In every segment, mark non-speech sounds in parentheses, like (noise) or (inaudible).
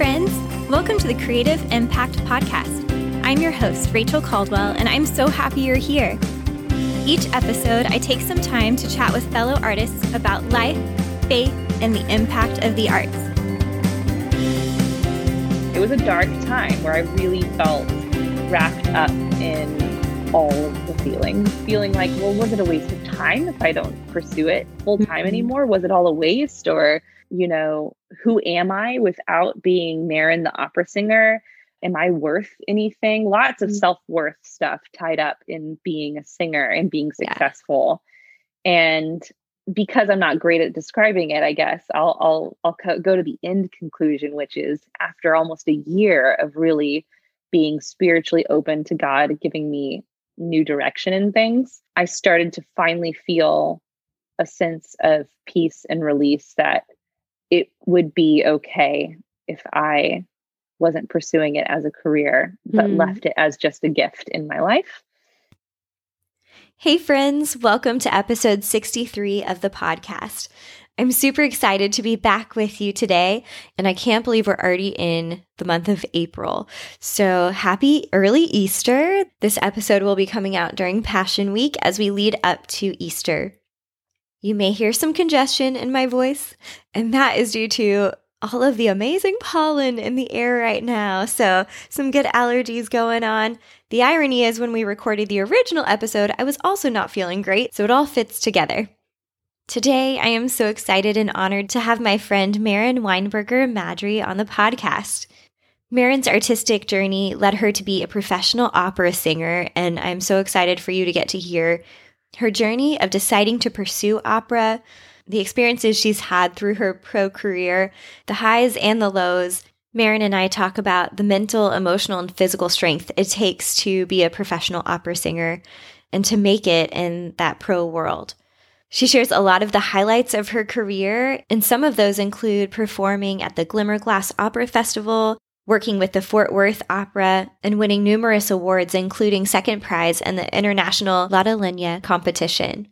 friends. Welcome to the Creative Impact Podcast. I'm your host, Rachel Caldwell, and I'm so happy you're here. Each episode, I take some time to chat with fellow artists about life, faith, and the impact of the arts. It was a dark time where I really felt wrapped up in all of the feelings, feeling like, well, was it a waste of time if I don't pursue it full time mm-hmm. anymore? Was it all a waste? Or you know, who am I without being Maren the opera singer? Am I worth anything? Lots of mm-hmm. self worth stuff tied up in being a singer and being successful. Yeah. And because I'm not great at describing it, I guess I'll I'll I'll co- go to the end conclusion, which is after almost a year of really being spiritually open to God giving me new direction in things, I started to finally feel a sense of peace and release that it would be okay if I wasn't pursuing it as a career, but mm. left it as just a gift in my life. Hey, friends, welcome to episode 63 of the podcast. I'm super excited to be back with you today, and I can't believe we're already in the month of April. So, happy early Easter. This episode will be coming out during Passion Week as we lead up to Easter. You may hear some congestion in my voice, and that is due to all of the amazing pollen in the air right now. So, some good allergies going on. The irony is, when we recorded the original episode, I was also not feeling great, so it all fits together. Today, I am so excited and honored to have my friend Maren Weinberger Maddry on the podcast. Maren's artistic journey led her to be a professional opera singer, and I'm so excited for you to get to hear her journey of deciding to pursue opera, the experiences she's had through her pro career, the highs and the lows. Maren and I talk about the mental, emotional, and physical strength it takes to be a professional opera singer and to make it in that pro world. She shares a lot of the highlights of her career, and some of those include performing at the Glimmerglass Opera Festival, working with the Fort Worth Opera and winning numerous awards, including second prize in the International Lenya competition.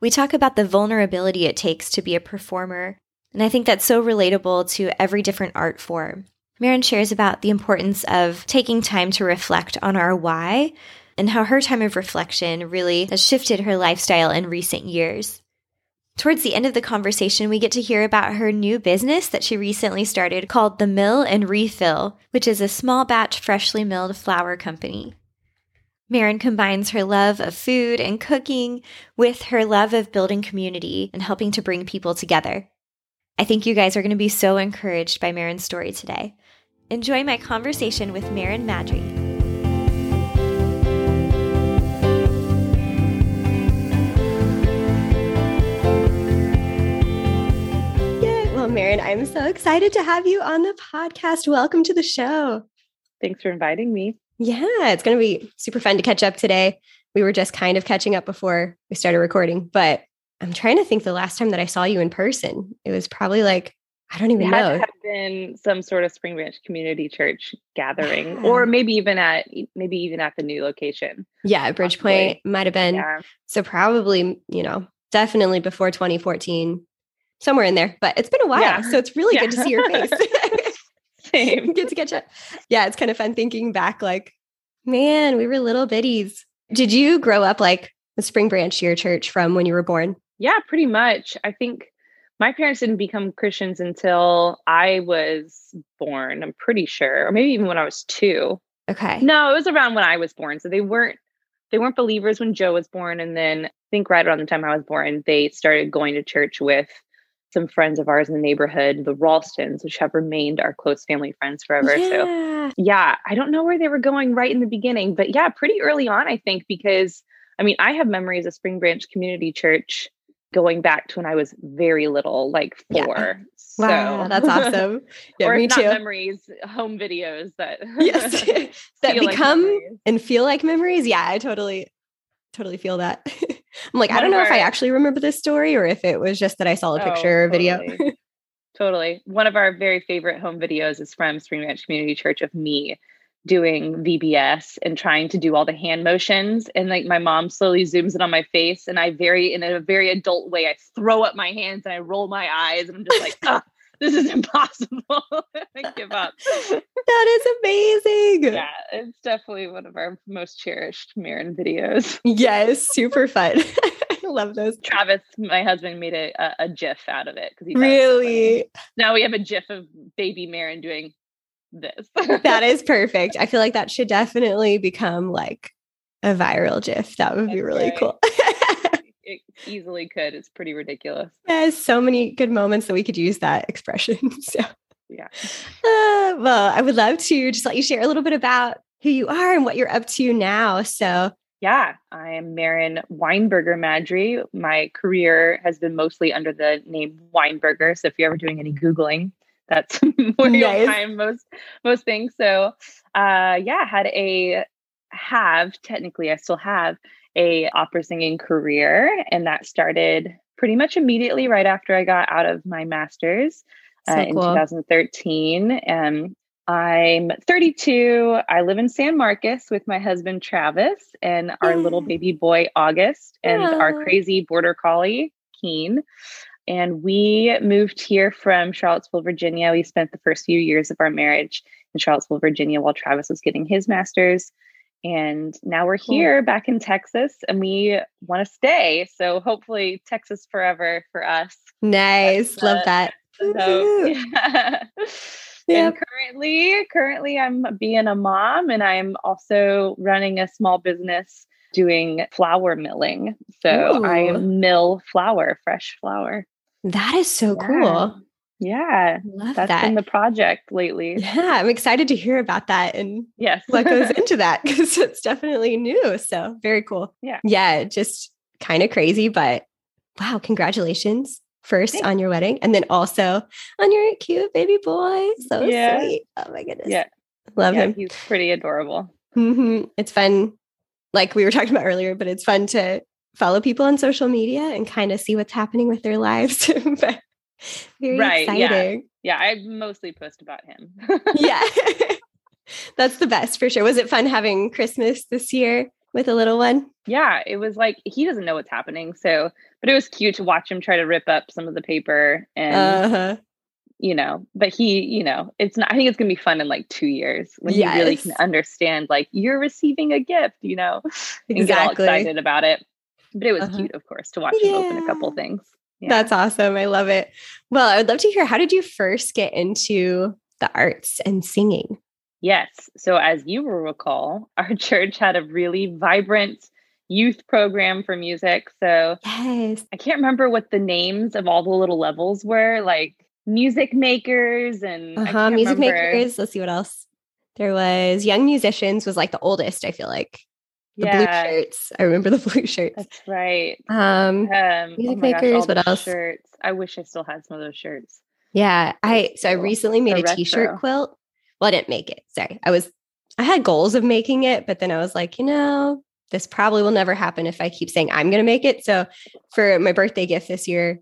We talk about the vulnerability it takes to be a performer, and I think that's so relatable to every different art form. Maren shares about the importance of taking time to reflect on our why and how her time of reflection really has shifted her lifestyle in recent years. Towards the end of the conversation, we get to hear about her new business that she recently started called The Mill and Refill, which is a small batch freshly milled flour company. Maren combines her love of food and cooking with her love of building community and helping to bring people together. I think you guys are going to be so encouraged by Maren's story today. Enjoy my conversation with Maren Maddry. Maren, I'm so excited to have you on the podcast. Welcome to the show. Thanks for inviting me. Yeah, it's going to be super fun to catch up today. We were just kind of catching up before we started recording, but I'm trying to think the last time that I saw you in person. It was probably like I don't even it know. Have been some sort of Spring Branch Community Church gathering, or maybe even at maybe even at the new location. Yeah, Bridgepoint might have been. Yeah. So probably, you know, definitely before 2014 somewhere in there, but it's been a while. Yeah. So it's really yeah. good to see your (laughs) face. (laughs) Same. good to catch up. Yeah, it's kind of fun thinking back, like, man, we were little bitties. Did you grow up like the Spring Branch to your church from when you were born? Yeah, pretty much. I think my parents didn't become Christians until I was born, I'm pretty sure, or maybe even when I was two. Okay. No, it was around when I was born. So they weren't they weren't believers when Joe was born. And then I think right around the time I was born, they started going to church with some friends of ours in the neighborhood, the Ralstons, which have remained our close family friends forever. Yeah. So, yeah, I don't know where they were going right in the beginning, but yeah, pretty early on, I think, because I mean, I have memories of Spring Branch Community Church going back to when I was very little, like four. Yeah. (laughs) Wow, that's awesome. (laughs) Yeah, or me too. memories, home videos that yes, (laughs) that become like and feel like memories. Yeah, I totally, totally feel that. (laughs) I'm like, I don't know our, if I actually remember this story or if it was just that I saw a picture oh, or video. (laughs) totally. One of our very favorite home videos is from Spring Branch Community Church of me doing VBS and trying to do all the hand motions. And like my mom slowly zooms in on my face and I very, in a very adult way, I throw up my hands and I roll my eyes and I'm just like, (laughs) ah, this is (laughs) impossible. (laughs) I give up. That is amazing. Yeah, it's definitely one of our most cherished Maren videos. Yes, super (laughs) fun. I love those. Travis, my husband, made a, a, a GIF out of it because he really. Now we have a GIF of baby Maren doing this. that is perfect. I feel like that should definitely become like a viral GIF. That would That's be really cool. It easily could. It's pretty ridiculous. Yeah, so many good moments that we could use that expression. (laughs) So yeah. Uh, well, I would love to just let you share a little bit about who you are and what you're up to now. So yeah, I am Maren Weinberger Maddry. My career has been mostly under the name Weinberger. So if you're ever doing any Googling, that's (laughs) where nice. you'll find most most things. So uh yeah, had a have technically I still have a opera singing career and that started pretty much immediately right after I got out of my master's uh, so uh, in 2013. Um, I'm 32. I live in San Marcos with my husband Travis and our little baby boy August and yeah. our crazy border collie Keen. And we moved here from Charlottesville, Virginia. We spent the first few years of our marriage in Charlottesville, Virginia, while Travis was getting his master's. And now we're here back in Texas and we want to stay. So hopefully, Texas forever for us. Nice. Love that. So, yeah. yeah. (laughs) And currently, currently I'm being a mom and I'm also running a small business doing flour milling. So Ooh. I mill flour, fresh flour. That is so yeah. cool. Yeah, Love that's that. been the project lately. Yeah, I'm excited to hear about that and yes, what goes (laughs) into that because it's definitely new. So very cool. Yeah, yeah, just kind of crazy, but wow! Congratulations first Thanks. on your wedding, and then also on your cute baby boy. So yeah. sweet. Oh my goodness. Yeah, love yeah, him. He's pretty adorable. Mm-hmm. It's fun, like we were talking about earlier, but it's fun to follow people on social media and kind of see what's happening with their lives. (laughs) but (laughs) very right, exciting. Yeah. yeah, I mostly post about him. yeah. (laughs) (laughs) That's the best for sure. Was it fun having Christmas this year with a little one? Yeah, it was like he doesn't know what's happening. So, but it was cute to watch him try to rip up some of the paper and uh-huh. you know, but he, you know, it's not I think it's going to be fun in like 2 years when yes. he really can understand like you're receiving a gift, you know, and exactly. get all excited about it. But it was uh-huh. cute, of course, to watch yeah. him open a couple things. Yeah. That's awesome. I love it. Well, I would love to hear how did you first get into the arts and singing? Yes. So, as you will recall, (laughs) our church had a really vibrant youth program for music. So, yes. I can't remember what the names of all the little levels were, like music makers and uh-huh, music remember. makers. Let's see what else. There was young musicians was like the oldest, I feel like the yeah. blue shirts. I remember the (laughs) blue shirts. That's right. Um, um oh music oh makers. Gosh, what else? Shirts. I wish I still had some of those shirts. Yeah, I so I recently made a t-shirt quilt. Well, I didn't make it. Sorry, I was I had goals of making it, but then I was like, you know, this probably will never happen if I keep saying I'm going to make it. So for my birthday gift this year,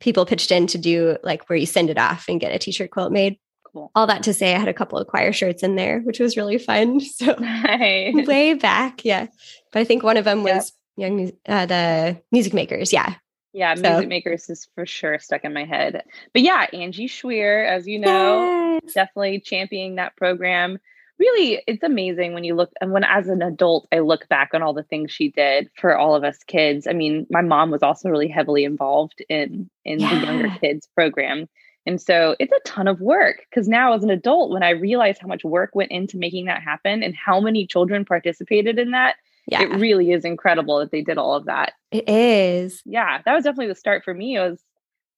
people pitched in to do like where you send it off and get a t-shirt quilt made cool. All that to say, I had a couple of choir shirts in there, which was really fun. (laughs) So (laughs) nice. way back, yeah. But I think one of them was yep. young uh, the music makers. Yeah, yeah, so. music makers is for sure stuck in my head. But yeah, Angie Schwer, as you know, yes. definitely championing that program. Really, it's amazing when you look and when as an adult, I look back on all the things she did for all of us kids. I mean, my mom was also really heavily involved in in yeah. the younger kids program. And so it's a ton of work because now, as an adult, when I realize how much work went into making that happen and how many children participated in that, yeah. it really is incredible that they did all of that. It is. Yeah, that was definitely the start for me. It was,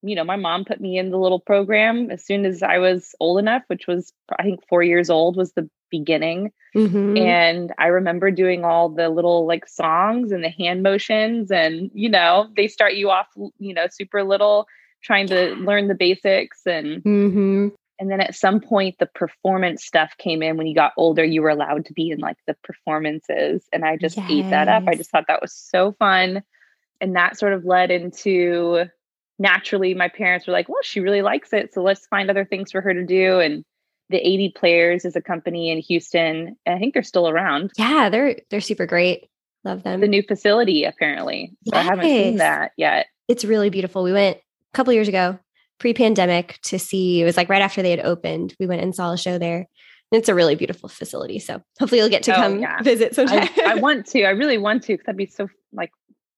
you know, my mom put me in the little program as soon as I was old enough, which was, I think, four years old was the beginning. Mm-hmm. And I remember doing all the little like songs and the hand motions. And, you know, they start you off, you know, super little trying to learn the basics and mm-hmm. and then at some point the performance stuff came in when you got older you were allowed to be in like the performances and i just yes. ate that up. I just thought that was so fun and that sort of led into naturally my parents were like well she really likes it so let's find other things for her to do and the A.D. Players is a company in houston i think they're still around. Yeah they're they're super great. Love them. The new facility apparently so yes. i haven't seen that yet. It's really beautiful. We went couple years ago. pre-pandemic to see. It was like right after they had opened. We went and saw a show there. It's a really beautiful facility. So hopefully you'll get to oh, come yeah. (laughs) visit sometime. I, I, want to. I really want to because that'd be so like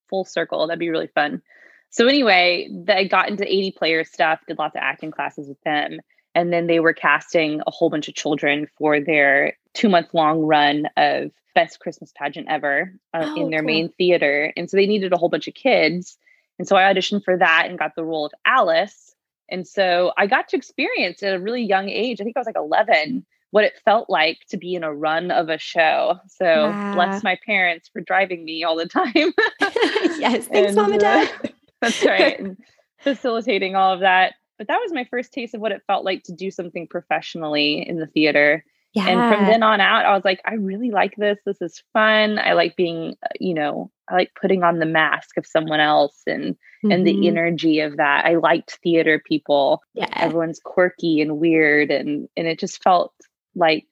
full circle. That'd be really fun. So anyway, I got into A.D. Player stuff, did lots of acting classes with them. And then they were casting a whole bunch of children for their two month long run of best Christmas pageant ever uh, oh, in their cool. main theater. And so they needed a whole bunch of kids. And so I auditioned for that and got the role of Alice. And so I got to experience at a really young age, I think I was like 11, what it felt like to be in a run of a show. So wow. bless my parents for driving me all the time. (laughs) yes, (laughs) thanks, and, mom and dad. Uh, (laughs) that's right. and facilitating all of that. But that was my first taste of what it felt like to do something professionally in the theater. Yeah. And from then on out, I was like, I really like this. This is fun. I like being, uh, you know, I like putting on the mask of someone else and mm-hmm. and the mm-hmm. energy of that. I liked theater people. Yeah. Everyone's quirky and weird and and it just felt like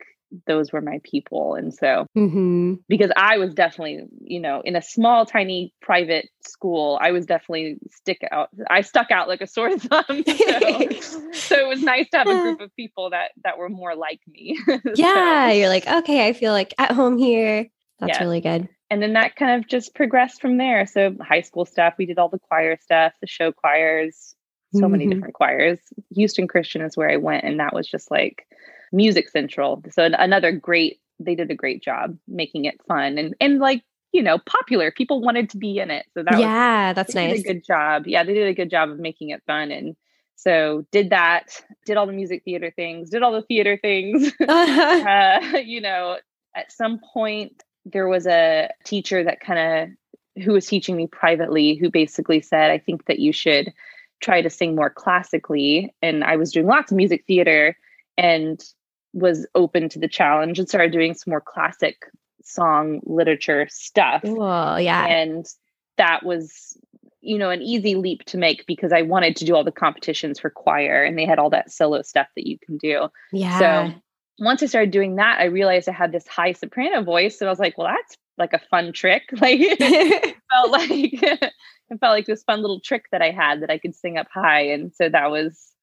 those were my people. And so, mm-hmm. because I was definitely, you know, in a small, tiny private school, I was definitely stick out. I stuck out like a sore (laughs) thumb. So, (laughs) so it was nice to have a group of people that that were more like me. (laughs) yeah, so, you're like, okay, I feel like at home here. That's really good. And then that kind of just progressed from there. So high school stuff, we did all the choir stuff, the show choirs, so mm-hmm. many different choirs. Houston Christian is where I went, and that was just like Music Central. So another great, they did a great job making it fun and and like you know popular. People wanted to be in it, so that yeah, was, that's nice. a good job. Yeah, they did a good job of making it fun and. So did that, did all the music theater things, did all the theater things. (laughs) (laughs) uh, you know, at some point there was a teacher that kind of who was teaching me privately who basically said, I think that you should try to sing more classically. And I was doing lots of music theater and was open to the challenge and started doing some more classic song literature stuff. Oh, yeah. And that was, you know, an easy leap to make because I wanted to do all the competitions for choir and they had all that solo stuff that you can do. Yeah. So once I started doing that, I realized I had this high soprano voice. So I was like, well, that's like a fun trick. (laughs) Like it (laughs) felt like (laughs) it felt like this fun little trick that I had that I could sing up high. And so that was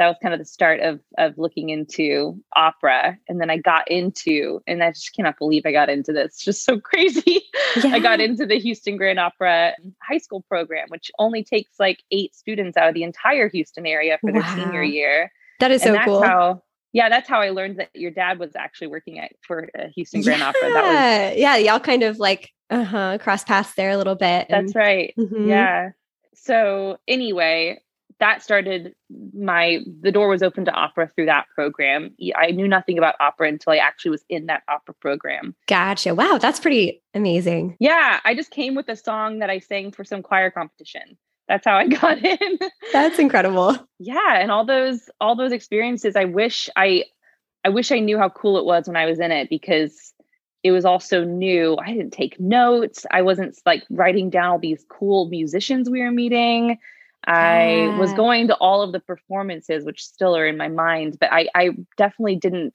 that was kind of the start of of looking into opera and then i got into and i just cannot believe i got into this it's just so (laughs) crazy yeah. i got into the houston grand opera high school program which only takes like eight students out of the entire houston area for wow. their senior year that is and so cool how, yeah, that's how I learned that your dad was actually working at for Houston Grand yeah. Opera. That was yeah, y'all kind of like uh huh cross paths there a little bit. And, that's right. Mm-hmm. Yeah. So anyway, that started my the door was open to opera through that program. I knew nothing about opera until I actually was in that opera program. Gotcha. Wow, that's pretty amazing. Yeah, I just came with a song that I sang for some choir competition. That's how I (laughs) got in. that's incredible. Yeah, and all those all those experiences, I wish I I wish I knew how cool it was when I was in it because it was also new. I didn't take notes. I wasn't like writing down all these cool musicians we were meeting I was going to all of the performances, which still are in my mind, but I, I definitely didn't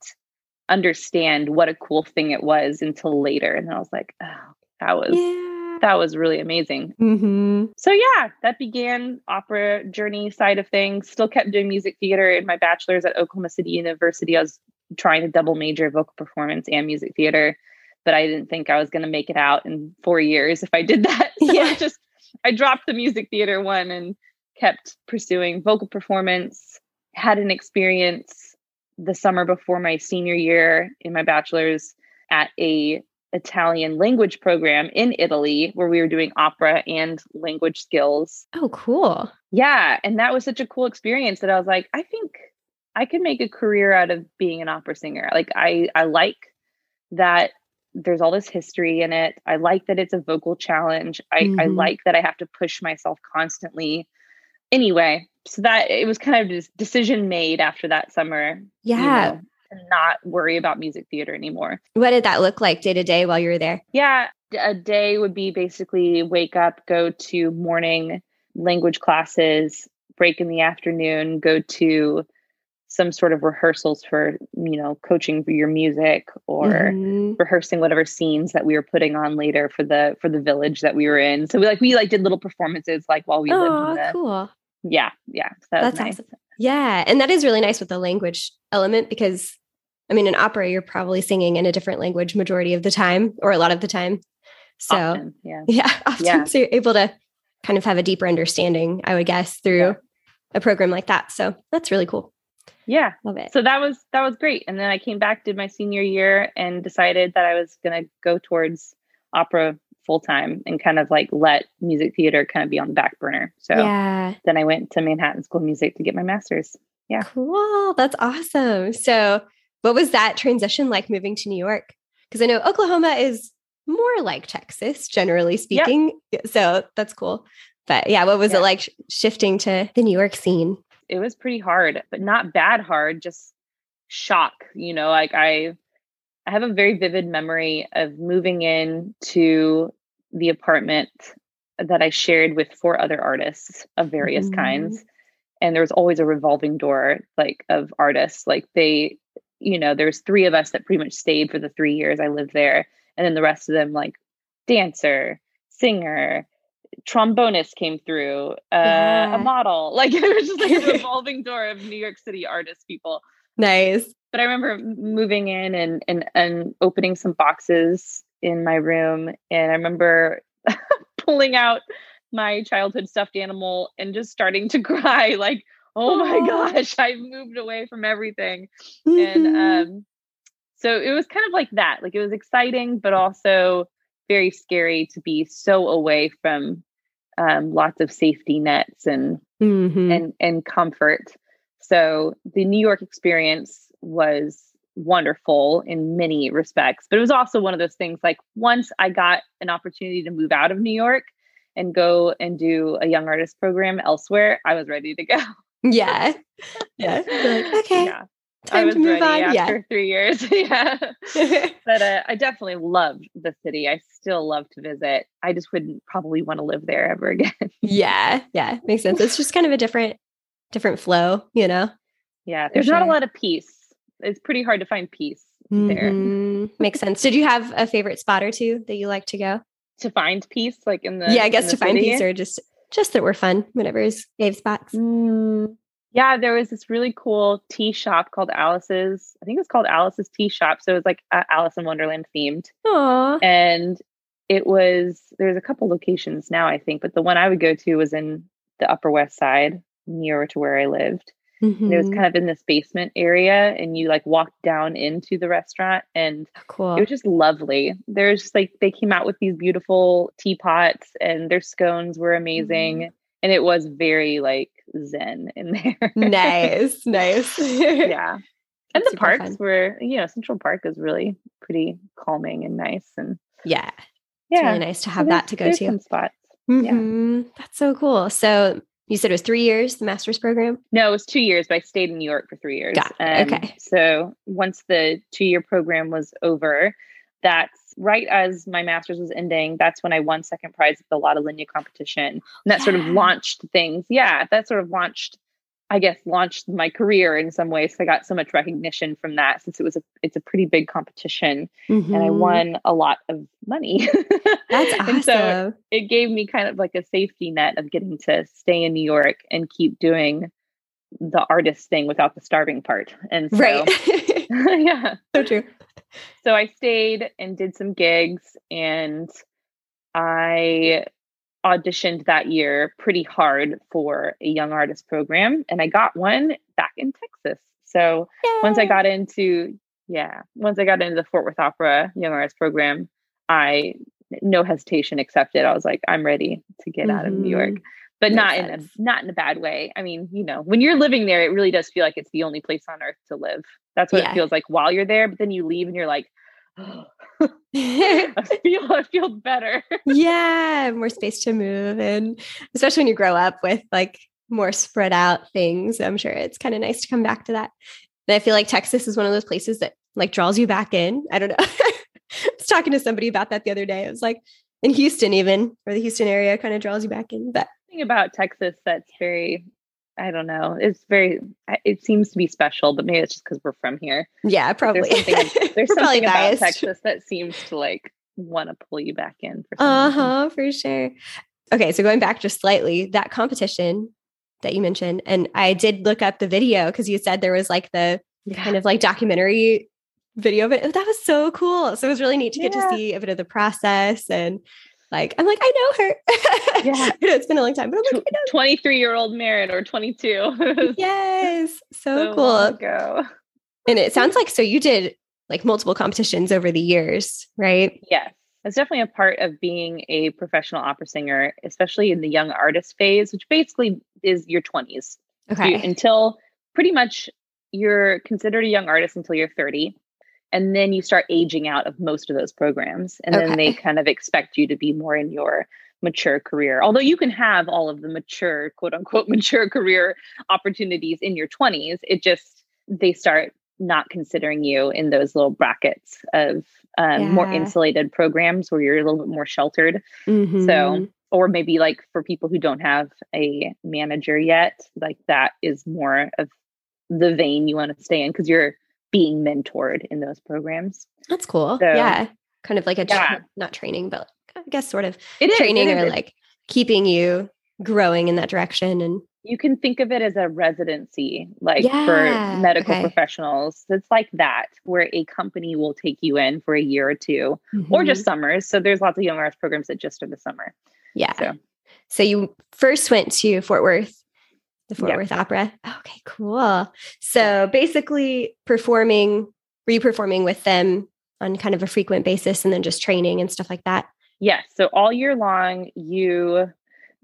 understand what a cool thing it was until later. And I was like, oh, that was yeah. that was really amazing. Mm-hmm. So yeah, that began opera journey side of things. Still kept doing music theater in my bachelor's at Oklahoma City University. I was trying to double major vocal performance and music theater, but I didn't think I was going to make it out in four years if I did that. (laughs) So yeah. I just I dropped the music theater one and kept pursuing vocal performance, had an experience the summer before my senior year in my bachelor's at a Italian language program in Italy where we were doing opera and language skills. Oh, cool. Yeah, and that was such a cool experience that I was like, I think I could make a career out of being an opera singer. Like I I like that there's all this history in it. I like that it's a vocal challenge. I, mm-hmm. I like that I have to push myself constantly anyway, so that it was kind of just decision made after that summer. Yeah. You know, not worry about music theater anymore. What did that look like day to day while you were there? Yeah. A day would be basically wake up, go to morning language classes, break in the afternoon, go to some sort of rehearsals for you know coaching for your music or mm-hmm. rehearsing whatever scenes that we were putting on later for the for the village that we were in so we like we like did little performances like while we oh, lived in the, cool Yeah, yeah. So that That's nice. awesome. Yeah. And that is really nice with the language element because, I mean, in opera, you're probably singing in a different language majority of the time or a lot of the time. So, Often, yeah. (laughs) yeah, often. Yeah. So you're able to kind of have a deeper understanding, I would guess, through Yeah. a program like that. So that's really cool. Yeah. Love it. So that was that was great. And then I came back, did my senior year, and decided that I was gonna go towards opera full time and kind of like let music theater kind of be on the back burner. So yeah. then I went to Manhattan School of Music to get my master's. Yeah. Cool. That's awesome. So, what was that transition like moving to New York? Because I know Oklahoma is more like Texas, generally speaking. So, that's cool. But yeah, what was it like sh- shifting to the New York scene? It was pretty hard, but not bad hard, just shock. You know, like I I have a very vivid memory of moving in to the apartment that I shared with four other artists of various Mhm. kinds. And there was always a revolving door like of artists. Like they, you know, there's three of us that pretty much stayed for the three years I lived there. And then the rest of them like dancer, singer, trombonist came through, uh, Yeah. a model. (laughs) Like it was just like a (laughs) revolving door of New York City artist people Nice. but I remember moving in and and and opening some boxes in my room, and I remember (laughs) pulling out my childhood stuffed animal and just starting to cry, like, "Oh my gosh, I've moved away from everything." And Mhm. um, so it was kind of like that. Like it was exciting, but also very scary to be so away from um, lots of safety nets and Mhm. and and comfort. So the New York experience was wonderful in many respects, but it was also one of those things like once I got an opportunity to move out of New York and go and do a young artist program elsewhere, I was ready to go. yeah. (laughs) Yeah. Like, okay, yeah. I time was to move ready on. after three years. (laughs) yeah. Yeah. (laughs) But uh, I definitely loved the city. I still love to visit. I just wouldn't probably want to live there ever (laughs) again. yeah. Yeah. Makes sense. It's just kind of a different, different flow, you know? yeah. There's not a lot of peace. It's pretty hard to find peace there. Mhm. Makes sense. Did you have a favorite spot or two that you like to go? to find peace like in the yeah, I guess to find peace or just just that were fun, whatever's fave spots. Mm, yeah there was this really cool tea shop called alice's i think it was called alice's tea shop so it was like uh, alice in wonderland themed Aw. and it was there's a couple locations now i think but the one i would go to was in the upper west side nearer to where i lived and it was Mhm. kind of in this basement area and you like walked down into the restaurant and Oh, cool. it was just lovely. There's just like they came out with these beautiful teapots and their scones were amazing. Mm-hmm. And it was very like zen in (laughs) there. nice, nice. (laughs) yeah. And That's the parks fun. were, you know, Central Park is really pretty calming and nice. And yeah. It's yeah, really nice to have that to go to. Spots. Mhm. That's so cool. So you said it was three years, the master's program? No, it was two years, but I stayed in New York for three years. And Okay. So once the two year program was over, that's right as my master's was ending. That's when I won second prize at the Lotte Lenya competition. And that sort of launched things. Yeah, that sort of launched, I guess, launched my career in some ways. I got so much recognition from that since it was a it's a pretty big competition and I Mhm. won a lot of money. (laughs) That's awesome. and so it gave me kind of like a safety net of getting to stay in New York and keep doing the artist thing without the starving part. And so, right. (laughs) (laughs) yeah. so true. So I stayed and did some gigs and I auditioned that year pretty hard for a young artist program and I got one back in Texas. So once I got into yeah, once I got into the Fort Worth Opera Young Artist program, I no hesitation accepted. I was like, I'm ready to get out of New York, Mhm. But Makes not in a not in a bad way. I mean, you know, when you're living there, it really does feel like it's the only place on earth to live. That's what Yeah. it feels like while you're there. But then you leave and you're like, (laughs) (gasps) I feel I feel better. yeah, more space to move and especially when you grow up with like more spread out things. I'm sure it's kind of nice to come back to that. And I feel like Texas is one of those places that like draws you back in. I don't know. (laughs) I was talking to somebody about that the other day. It was like in Houston, even or the Houston area kind of draws you back in. But Thing about Texas that's very I don't know. It's very. It seems to be special, but maybe it's just because we're from here. yeah, probably. (laughs) There's something. There's something about biased. Texas that seems to like want to pull you back in. For Uh huh, for sure. Okay, so going back just slightly, that competition that you mentioned. And I did look up the video because you said there was like the yeah. kind of like documentary video of it. That was so cool. So it was really neat to get to see a bit of the process and like I'm like, I know her. Yeah. (laughs) it's been a long time, but I'm like, 23 year old Maren or 22. (laughs) yes. So, so cool. Ago. And it sounds like so you did like multiple competitions over the years, right? Yes. It's definitely a part of being a professional opera singer, especially in the young artist phase, which basically is your 20s. Okay. You, until pretty much you're considered a young artist until you're 30 and then you start aging out of most of those programs and okay. then they kind of expect you to be more in your mature career although you can have all of the mature quote unquote (laughs) mature career opportunities in your 20s it just they start not considering you in those little brackets of um, yeah. more insulated programs where you're a little bit more sheltered mm-hmm. so or maybe like for people who don't have a manager yet like that is more of the vein you want to stay in because you're being mentored in those programs. That's cool. So, yeah. Kind of like a, yeah. tra- not training, but I guess sort of it is, training it or like keeping you growing in that direction. And you can think of it as a residency, like yeah. for medical okay. professionals. It's like that, where a company will take you in for a year or 2 mm-hmm. or just mm-hmm. summers. So there's lots of young arts programs that just are the summer. Yeah. So, so you first went to Fort Worth the Fort Worth Opera. Okay, cool. So basically, performing, were you performing with them on kind of a frequent basis and then just training and stuff like that? Yes. So all year long, you,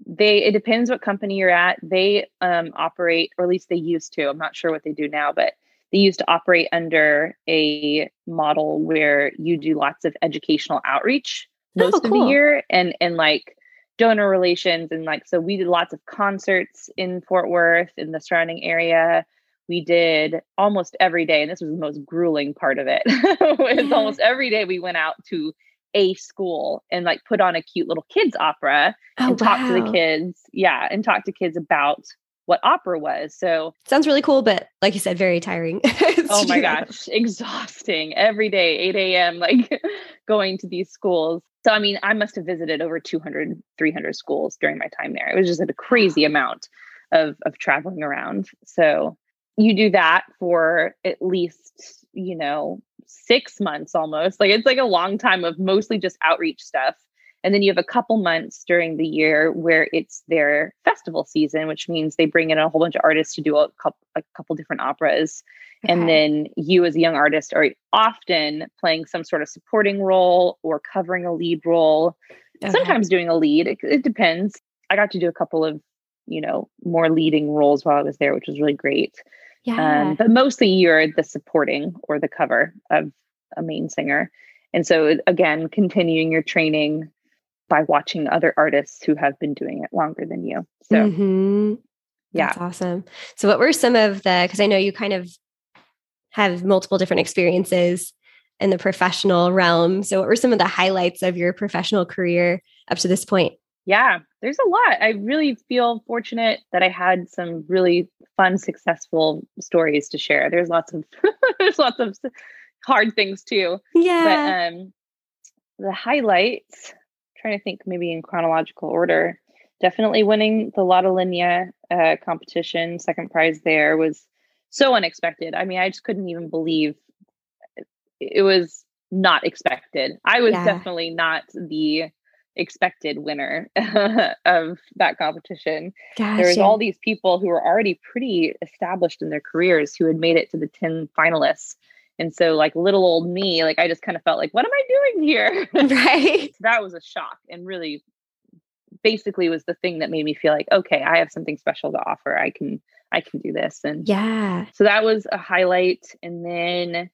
they, it depends what company you're at. They um, operate, or at least they used to. I'm not sure what they do now, but they used to operate under a model where you do lots of educational outreach oh, most oh, cool. of the year and and like donor relations and like so we did lots of concerts in Fort Worth in the surrounding area. We did almost every day, and this was the most grueling part of it. (laughs) it's almost mm-hmm. every day we went out to a school and like put on a cute little kids opera oh, and talk to the kids. Yeah, and talk to kids about what opera was. So sounds really cool, but like you said, very tiring. (laughs) oh my gosh, exhausting every day, 8 a.m., like (laughs) going to these schools. So, I mean, I must have visited over 200, 300 schools during my time there. It was just a crazy amount of, of traveling around. So, you do that for at least, you know, six months almost. Like, it's like a long time of mostly just outreach stuff. And then you have a couple months during the year where it's their festival season, which means they bring in a whole bunch of artists to do a couple, a couple different operas. Okay. And then you, as a young artist, are often playing some sort of supporting role or covering a lead role, okay. sometimes doing a lead. It, it depends. I got to do a couple of, you know, more leading roles while I was there, which was really great. Yeah. Um, but mostly you're the supporting or the cover of a main singer. And so, again, continuing your training by watching other artists who have been doing it longer than you. So, mm-hmm. yeah. That's awesome. So, what were some of the, because I know you kind of have multiple different experiences in the professional realm. So, what were some of the highlights of your professional career up to this point? Yeah, there's a lot. I really feel fortunate that I had some really fun, successful stories to share. There's lots of (laughs) there's lots of hard things too. Yeah. But um the highlights, trying to think maybe in chronological order. Definitely winning the Lotte Lenya uh, competition, second prize there was so unexpected. I mean, I just couldn't even believe it was not expected. I was yeah. definitely not the expected winner (laughs) of that competition. Gotcha. There was all these people who were already pretty established in their careers who had made it to the 10 finalists. And so like little old me, like I just kind of felt like, what am I doing here? (laughs) Right. (laughs) that was a shock and really basically was the thing that made me feel like, okay, I have something special to offer. I can I can do this. And yeah. So that was a highlight. And then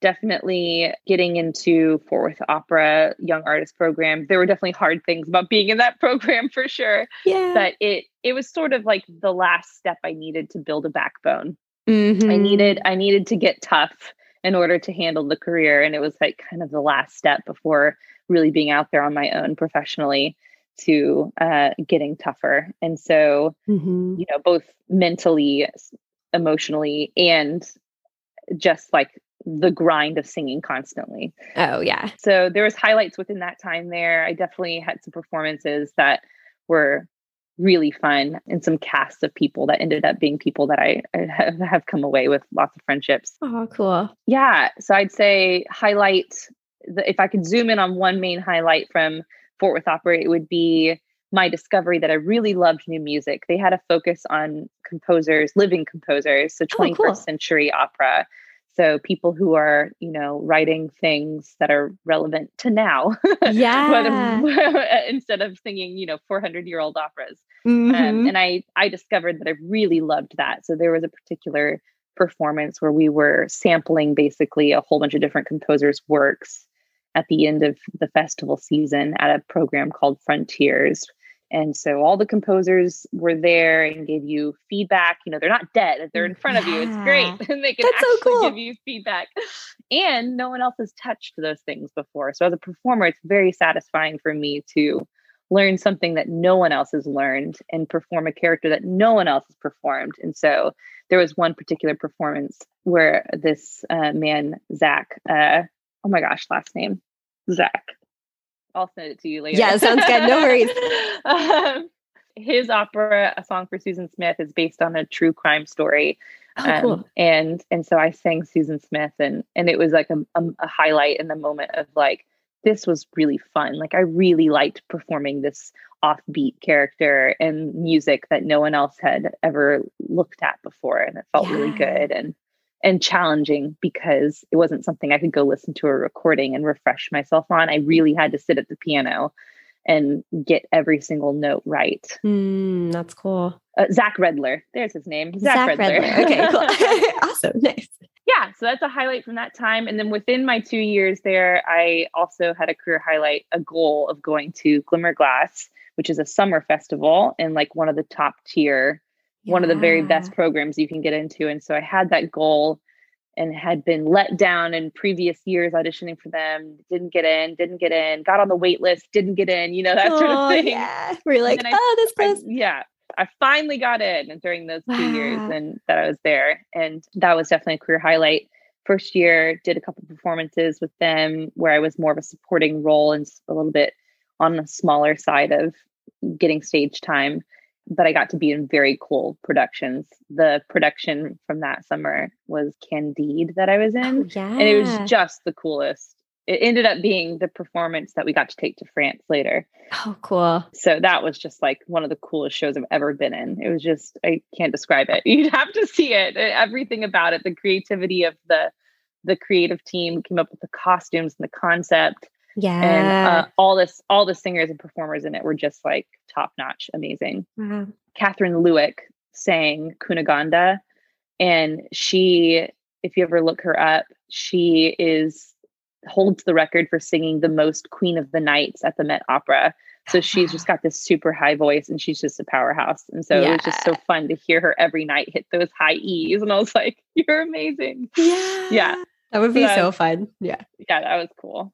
definitely getting into Fort Worth Opera Young Artist Program. There were definitely hard things about being in that (laughs) program for sure. Yeah. But it it was sort of like the last step I needed to build a backbone. Mm-hmm. I needed I needed to get tough in order to handle the career. And it was like kind of the last step before really being out there on my own professionally to uh, getting tougher. And so, mm-hmm. you know, both mentally, emotionally, and just like the grind of singing constantly. Oh yeah. So there was highlights within that time there. I definitely had some performances that were really fun and some casts of people that ended up being people that I, I have come away with lots of friendships. Oh, cool. Yeah. So I'd say highlight the, if I could zoom in on one main highlight from Fort Worth Opera, it would be my discovery that I really loved new music. They had a focus on composers, living composers, so 21st oh, cool. century opera. So people who are, you know, writing things that are relevant to now. (laughs) Yeah. (laughs) instead of singing, you know, 400 year old operas. Um, mm-hmm. Um, and I, I discovered that I really loved that. So there was a particular performance where we were sampling basically a whole bunch of different composers' works at the end of the festival season at a program called Frontiers, and so all the composers were there and gave you feedback. You know, they're not dead, they're in front yeah. of you. It's great. (laughs) and they can That's actually so cool. give you feedback. And no one else has touched those things before. So as a performer, it's very satisfying for me to learn something that no one else has learned and perform a character that no one else has performed. And so there was one particular performance where this uh, man, Zach, uh, oh my gosh, last name, Zach I'll send it to you later. Yeah, sounds good. No worries. (laughs) um, his opera, A Song for Susan Smith, is based on a true crime story. Oh, um, cool. And and so I sang Susan Smith, and and it was like a, a, a highlight in the moment of like this was really fun. Like I really liked performing this offbeat character and music that no one else had ever looked at before, and it felt yeah. really good. And and challenging because it wasn't something I could go listen to a recording and refresh myself on. I really had to sit at the piano and get every single note right. Mm, that's cool. Uh, Zach Redler, there's his name. Zach, Zach Redler. Redler. Okay, (laughs) cool. (laughs) awesome. Nice. Yeah, so that's a highlight from that time. And then within my two years there, I also had a career highlight, a goal of going to Glimmerglass, which is a summer festival and like one of the top tier yeah. one of the very best programs you can get into. And so I had that goal and had been let down in previous years auditioning for them, didn't get in, didn't get in, got on the wait list, didn't get in, you know, that oh, sort of oh, thing. Yeah. We're like, oh, this place. yeah. I finally got in and during those two wow. years and that I was there. And that was definitely a career highlight. First year, did a couple performances with them where I was more of a supporting role and a little bit on the smaller side of getting stage time but I got to be in very cool productions. The production from that summer was Candide that I was in. Oh, yeah. And it was just the coolest. It ended up being the performance that we got to take to France later. Oh, cool. So that was just like one of the coolest shows I've ever been in. It was just, I can't describe it. (laughs) You'd have to see it. Everything about it, the creativity of the the creative team came up with the costumes and the concept yeah. And uh, all this, all the singers and performers in it were just like top notch, amazing. Wow. Kathryn Lewek sang Cunegonde. And she, if you ever look her up, she is holds the record for singing the most Queen of the Nights at the Met Opera. So she's just (sighs) got this super high voice and she's just a powerhouse. And so yeah. it was just so fun to hear her every night hit those high E's. And I was like, you're amazing. Yeah. Yeah. That would be so, so fun. Yeah. Yeah, that was cool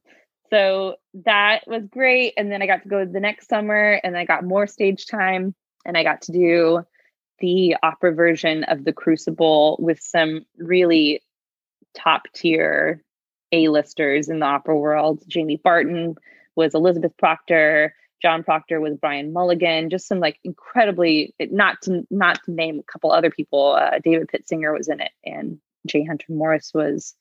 so that was great. And then I got to go the next summer and I got more stage time and I got to do the opera version of The Crucible with some really top tier A-listers in the opera world. Jamie Barton was Elizabeth Proctor. John Proctor was Brian Mulligan. Just some like incredibly not to not to name a couple other people. Uh, David Pittsinger was in it, and Jay Hunter Morris was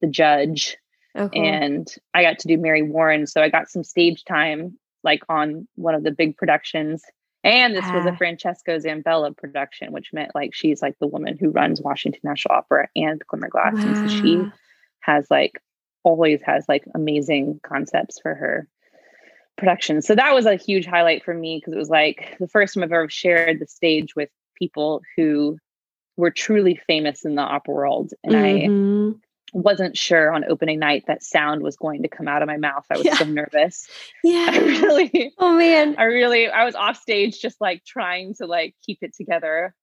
the judge. Okay. And I got to do Mary Warren. So I got some stage time like on one of the big productions. And this ah. was a ah. Francesca Zambello production, which meant like she's like the woman who runs Washington National Opera and Glimmerglass. Wow. And so she has like always has like amazing concepts for her production. So that was a huge highlight for me because it was like the first time I've ever shared the stage with people who were truly famous in the opera world. And mm-hmm. I wasn't sure on opening night that sound was going to come out of my mouth. I was yeah. so nervous. (laughs) (laughs) Yeah. I really Oh man. I really I was off stage just like trying to like keep it together.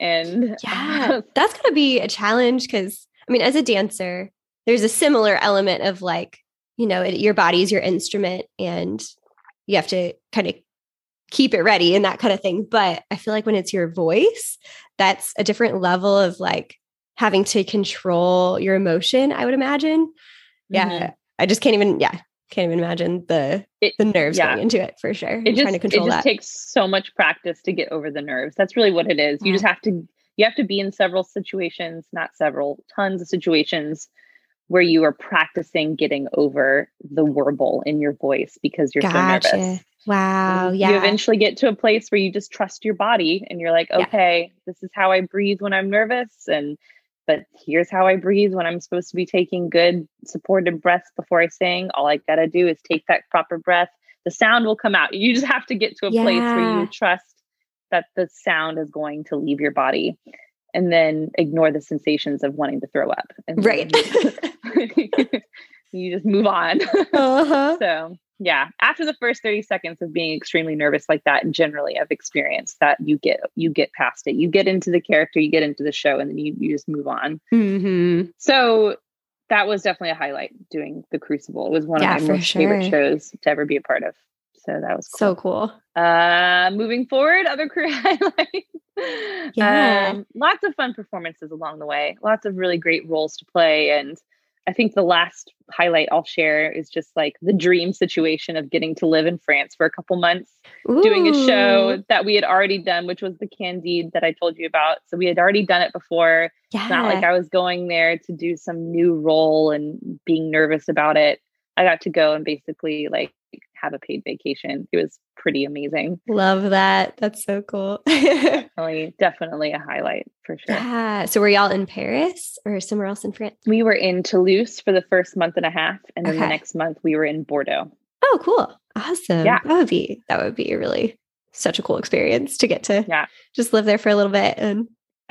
And yeah, uh, (laughs) that's going to be a challenge cuz I mean as a dancer, there's a similar element of like, you know, it, your body is your instrument and you have to kind of keep it ready and that kind of thing. But I feel like when it's your voice, that's a different level of like having to control your emotion, I would imagine. Yeah. Mm-hmm. I just can't even, yeah, can't even imagine the It- the nerves yeah. going into it for sure. it just trying to it just that. takes so much practice to get over the nerves. That's really what it is. You just have to you have to be in several situations, not several, tons of situations where you are practicing getting over the warble in your voice because you're so nervous. Wow. And Yeah. You eventually get to a place where you just trust your body and you're like, Yeah. okay, this is how I breathe when I'm nervous. And but here's how I breathe when I'm supposed to be taking good supported breaths before I sing. All I gotta do is take that proper breath. The sound will come out. You just have to get to a place where you trust that the sound is going to leave your body and then ignore the sensations of wanting to throw up. And right. then (laughs) you just move on. (laughs) uh-huh. So yeah, after the first 30 seconds of being extremely nervous like that, generally I've experienced that you get you get past it. You get into the character, you get into the show, and then you, you just move on. hmm So that was definitely a highlight doing the Crucible. It was one Yeah, of my most favorite shows to ever be a part of. So that was So cool. cool. Uh, moving forward, other (laughs) career highlights. Yeah. Um, lots of fun performances along the way. Lots of really great roles to play, and I think the last highlight I'll share is just like the dream situation of getting to live in France for a couple months, doing a show that we had already done, which was the Candide that I told you about. So we had already done it before. Yeah. It's not like I was going there to do some new role and being nervous about it. I got to go and basically like have a paid vacation. It was pretty amazing. Love that. That's so cool. (laughs) Definitely, definitely a highlight for sure. yeah. So were y'all in Paris or somewhere else in France? We were in Toulouse for the first month and a half, and then the next month we were in Bordeaux. Oh, cool. Awesome. Yeah. That would be that would be really such a cool experience to get to Yeah. just live there for a little bit and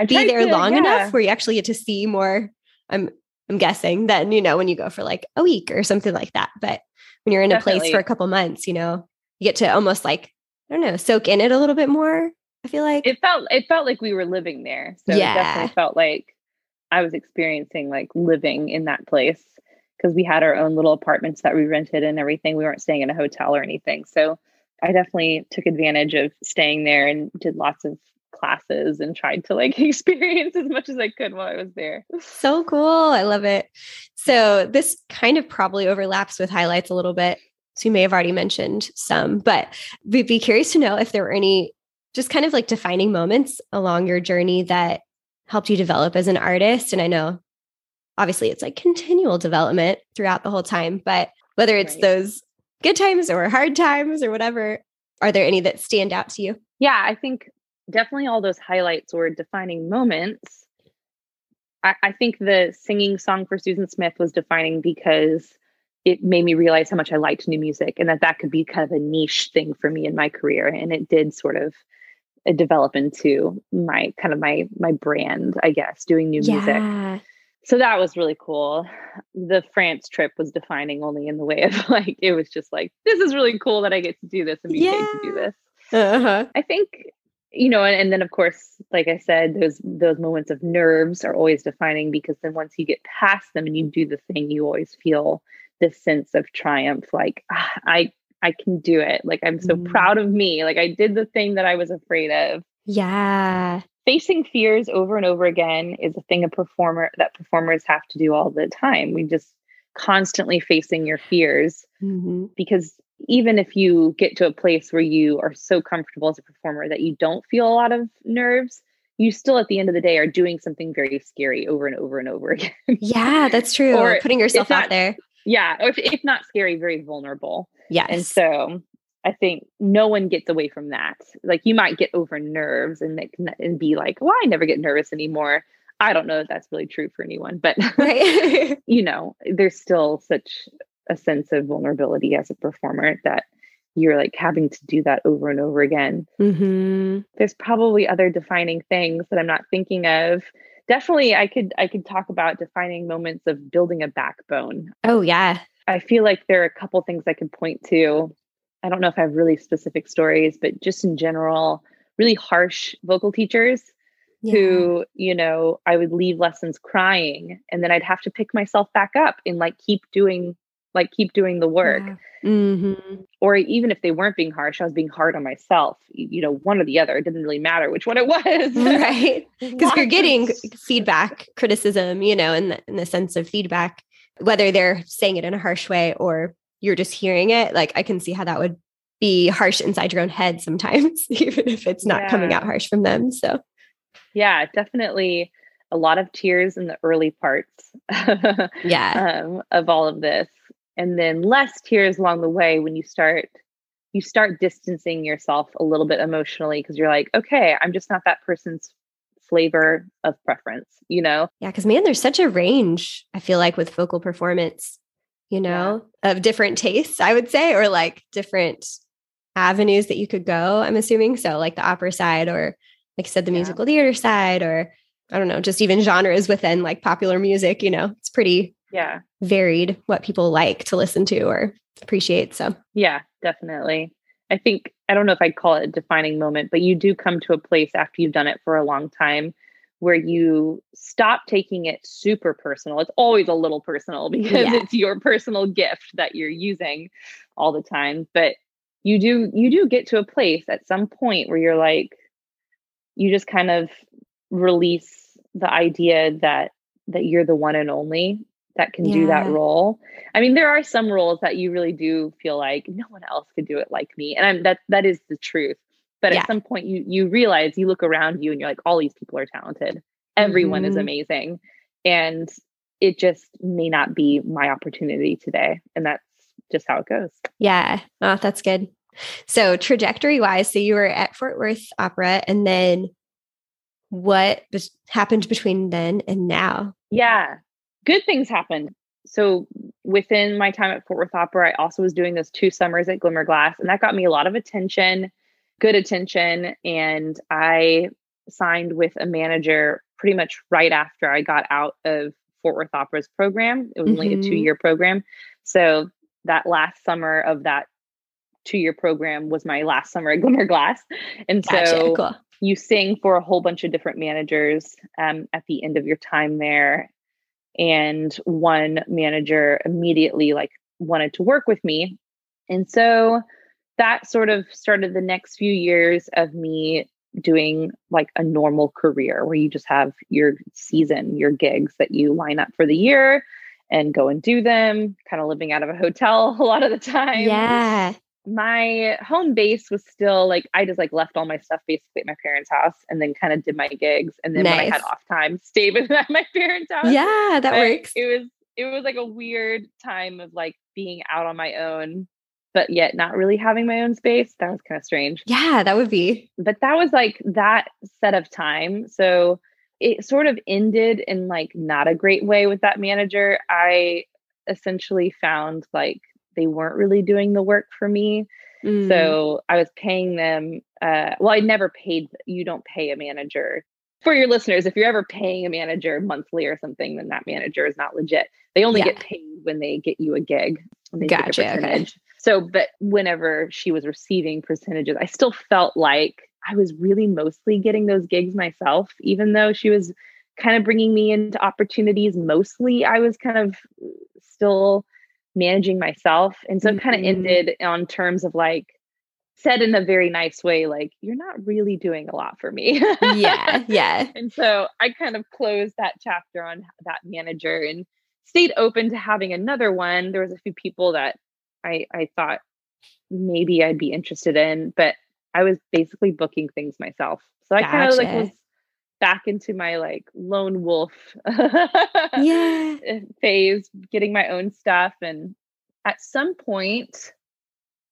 be there to- long yeah. enough where you actually get to see more. I'm I'm guessing than you know when you go for like a week or something like that. But when you're in a place for a couple months, you know, you get to almost like I don't know, soak in it a little bit more. I feel like It felt it felt like we were living there. So Yeah. it definitely felt like I was experiencing like living in that place because we had our own little apartments that we rented and everything. We weren't staying in a hotel or anything. So I definitely took advantage of staying there and did lots of classes and tried to like (laughs) experience as much as I could while I was there. So cool. I love it. So this kind of probably overlaps with highlights a little bit. So you may have already mentioned some, but we'd be curious to know if there were any just kind of like defining moments along your journey that helped you develop as an artist. And I know obviously it's like continual development throughout the whole time, but whether it's Right. those good times or hard times or whatever, are there any that stand out to you? yeah, I think definitely all those highlights or defining moments. I, I think the singing song for Susan Smith was defining because it made me realize how much I liked new music and that that could be kind of a niche thing for me in my career. And it did sort of uh, develop into my kind of my my brand, I guess, doing new music. So that was really cool. The France trip was defining only in the way of (laughs) like it was just like this is really cool that I get to do this and be paid to do this. Uh-huh. I think you know, and, and then of course, like I said, those those moments of nerves are always defining because then once you get past them and you do the thing, you always feel this sense of triumph, like "Ah, I I can do it. Like I'm so Mm. proud of me. Like I did the thing that I was afraid of. Yeah. Facing fears over and over again is a thing a performer that performers have to do all the time. We just constantly facing your fears Mhm. because even if you get to a place where you are so comfortable as a performer that you don't feel a lot of nerves, you still at the end of the day are doing something very scary over and over and over (laughs) again. Yeah, that's true. Or Putting yourself it's out there. yeah, if, if not scary, very vulnerable. Yeah, And so I think no one gets away from that. Like you might get over nerves and and be like, "Well, I never get nervous anymore." I don't know if that's really true for anyone, but right. (laughs) you know, there's still such a sense of vulnerability as a performer that you're like having to do that over and over again. hmm There's probably other defining things that I'm not thinking of. Definitely I could I could talk about defining moments of building a backbone. Oh yeah. I feel like there are a couple things I could point to. I don't know if I have really specific stories, but just in general, really harsh vocal teachers Yeah. who, you know, I would leave lessons crying and then I'd have to pick myself back up and like keep doing like keep doing the work. hmm Or even if they weren't being harsh, I was being hard on myself. You know, one or the other. It didn't really matter which one it was. (laughs) Right. (laughs) Because you're getting (laughs) feedback, criticism, you know, in the, in the sense of feedback, whether they're saying it in a harsh way or you're just hearing it, like I can see how that would be harsh inside your own head sometimes, even if it's not yeah. coming out harsh from them. So, yeah, definitely a lot of tears in the early parts yeah um, of all of this and then less tears along the way when you start you start distancing yourself a little bit emotionally because you're like okay i'm just not that person's flavor of preference you know yeah because man there's such a range i feel like with vocal performance you know yeah. of different tastes i would say or like different avenues that you could go i'm assuming so like the opera side or like I said the yeah. musical theater side or I don't know, just even genres within like popular music, you know, it's pretty yeah varied what people like to listen to or appreciate. So yeah, definitely. I think I don't know if I'd call it a defining moment, but you do come to a place after you've done it for a long time where you stop taking it super personal. It's always a little personal (laughs) because yeah. it's your personal gift that you're using all the time. But you do you do get to a place at some point where you're like you just kind of release the idea that that you're the one and only that can yeah. do that role. I mean, there are some roles that you really do feel like no one else could do it like me, and I'm, that that is the truth. But yeah. at some point, you you realize you look around you and you're like, all these people are talented. Everyone mm-hmm. is amazing, and it just may not be my opportunity today, and that's just how it goes. Yeah, oh, that's good. So trajectory wise, so you were at Fort Worth Opera, and then what happened between then and now? Yeah, good things happened. So within my time at Fort Worth Opera, I also was doing those two summers at Glimmerglass, and that got me a lot of attention, good attention. And I signed with a manager pretty much right after I got out of Fort Worth Opera's program. It was mm-hmm. only a two year program. So that last summer of that two year program was my last summer at Glimmerglass. And so gotcha. cool you sing for a whole bunch of different managers um, at the end of your time there and one manager immediately like wanted to work with me. And so that sort of started the next few years of me doing like a normal career where you just have your season your gigs that you line up for the year and go and do them kind of living out of a hotel (laughs) a lot of the time. Yeah my home base was still like I just like left all my stuff basically at my parents' house and then kind of did my gigs and then nice. when I had off time stayed (laughs) at my parents' house. Yeah, that but works. It was it was like a weird time of like being out on my own but yet not really having my own space. That was kind of strange. Yeah, that would be. But that was like that set of time. So it sort of ended in like not a great way with that manager. I essentially found like they weren't really doing the work for me. Mm. So I was paying them. Uh, well, I never paid. You don't pay a manager. For your listeners, if you're ever paying a manager monthly or something, then that manager is not legit. They only yeah. get paid when they get you a gig. They gotcha. Okay. So, but whenever she was receiving percentages, I still felt like I was really mostly getting those gigs myself, even though she was kind of bringing me into opportunities. Mostly, I was kind of still managing myself. And so it kind of mm-hmm. ended on terms of like, said in a very nice way, like, you're not really doing a lot for me. yeah. Yeah. (laughs) And so I kind of closed that chapter on that manager and stayed open to having another one. There was a few people that I, I thought maybe I'd be interested in, but I was basically booking things myself. So I kind of like was back into my like lone wolf (laughs) yeah. Eh, phase getting my own stuff and at some point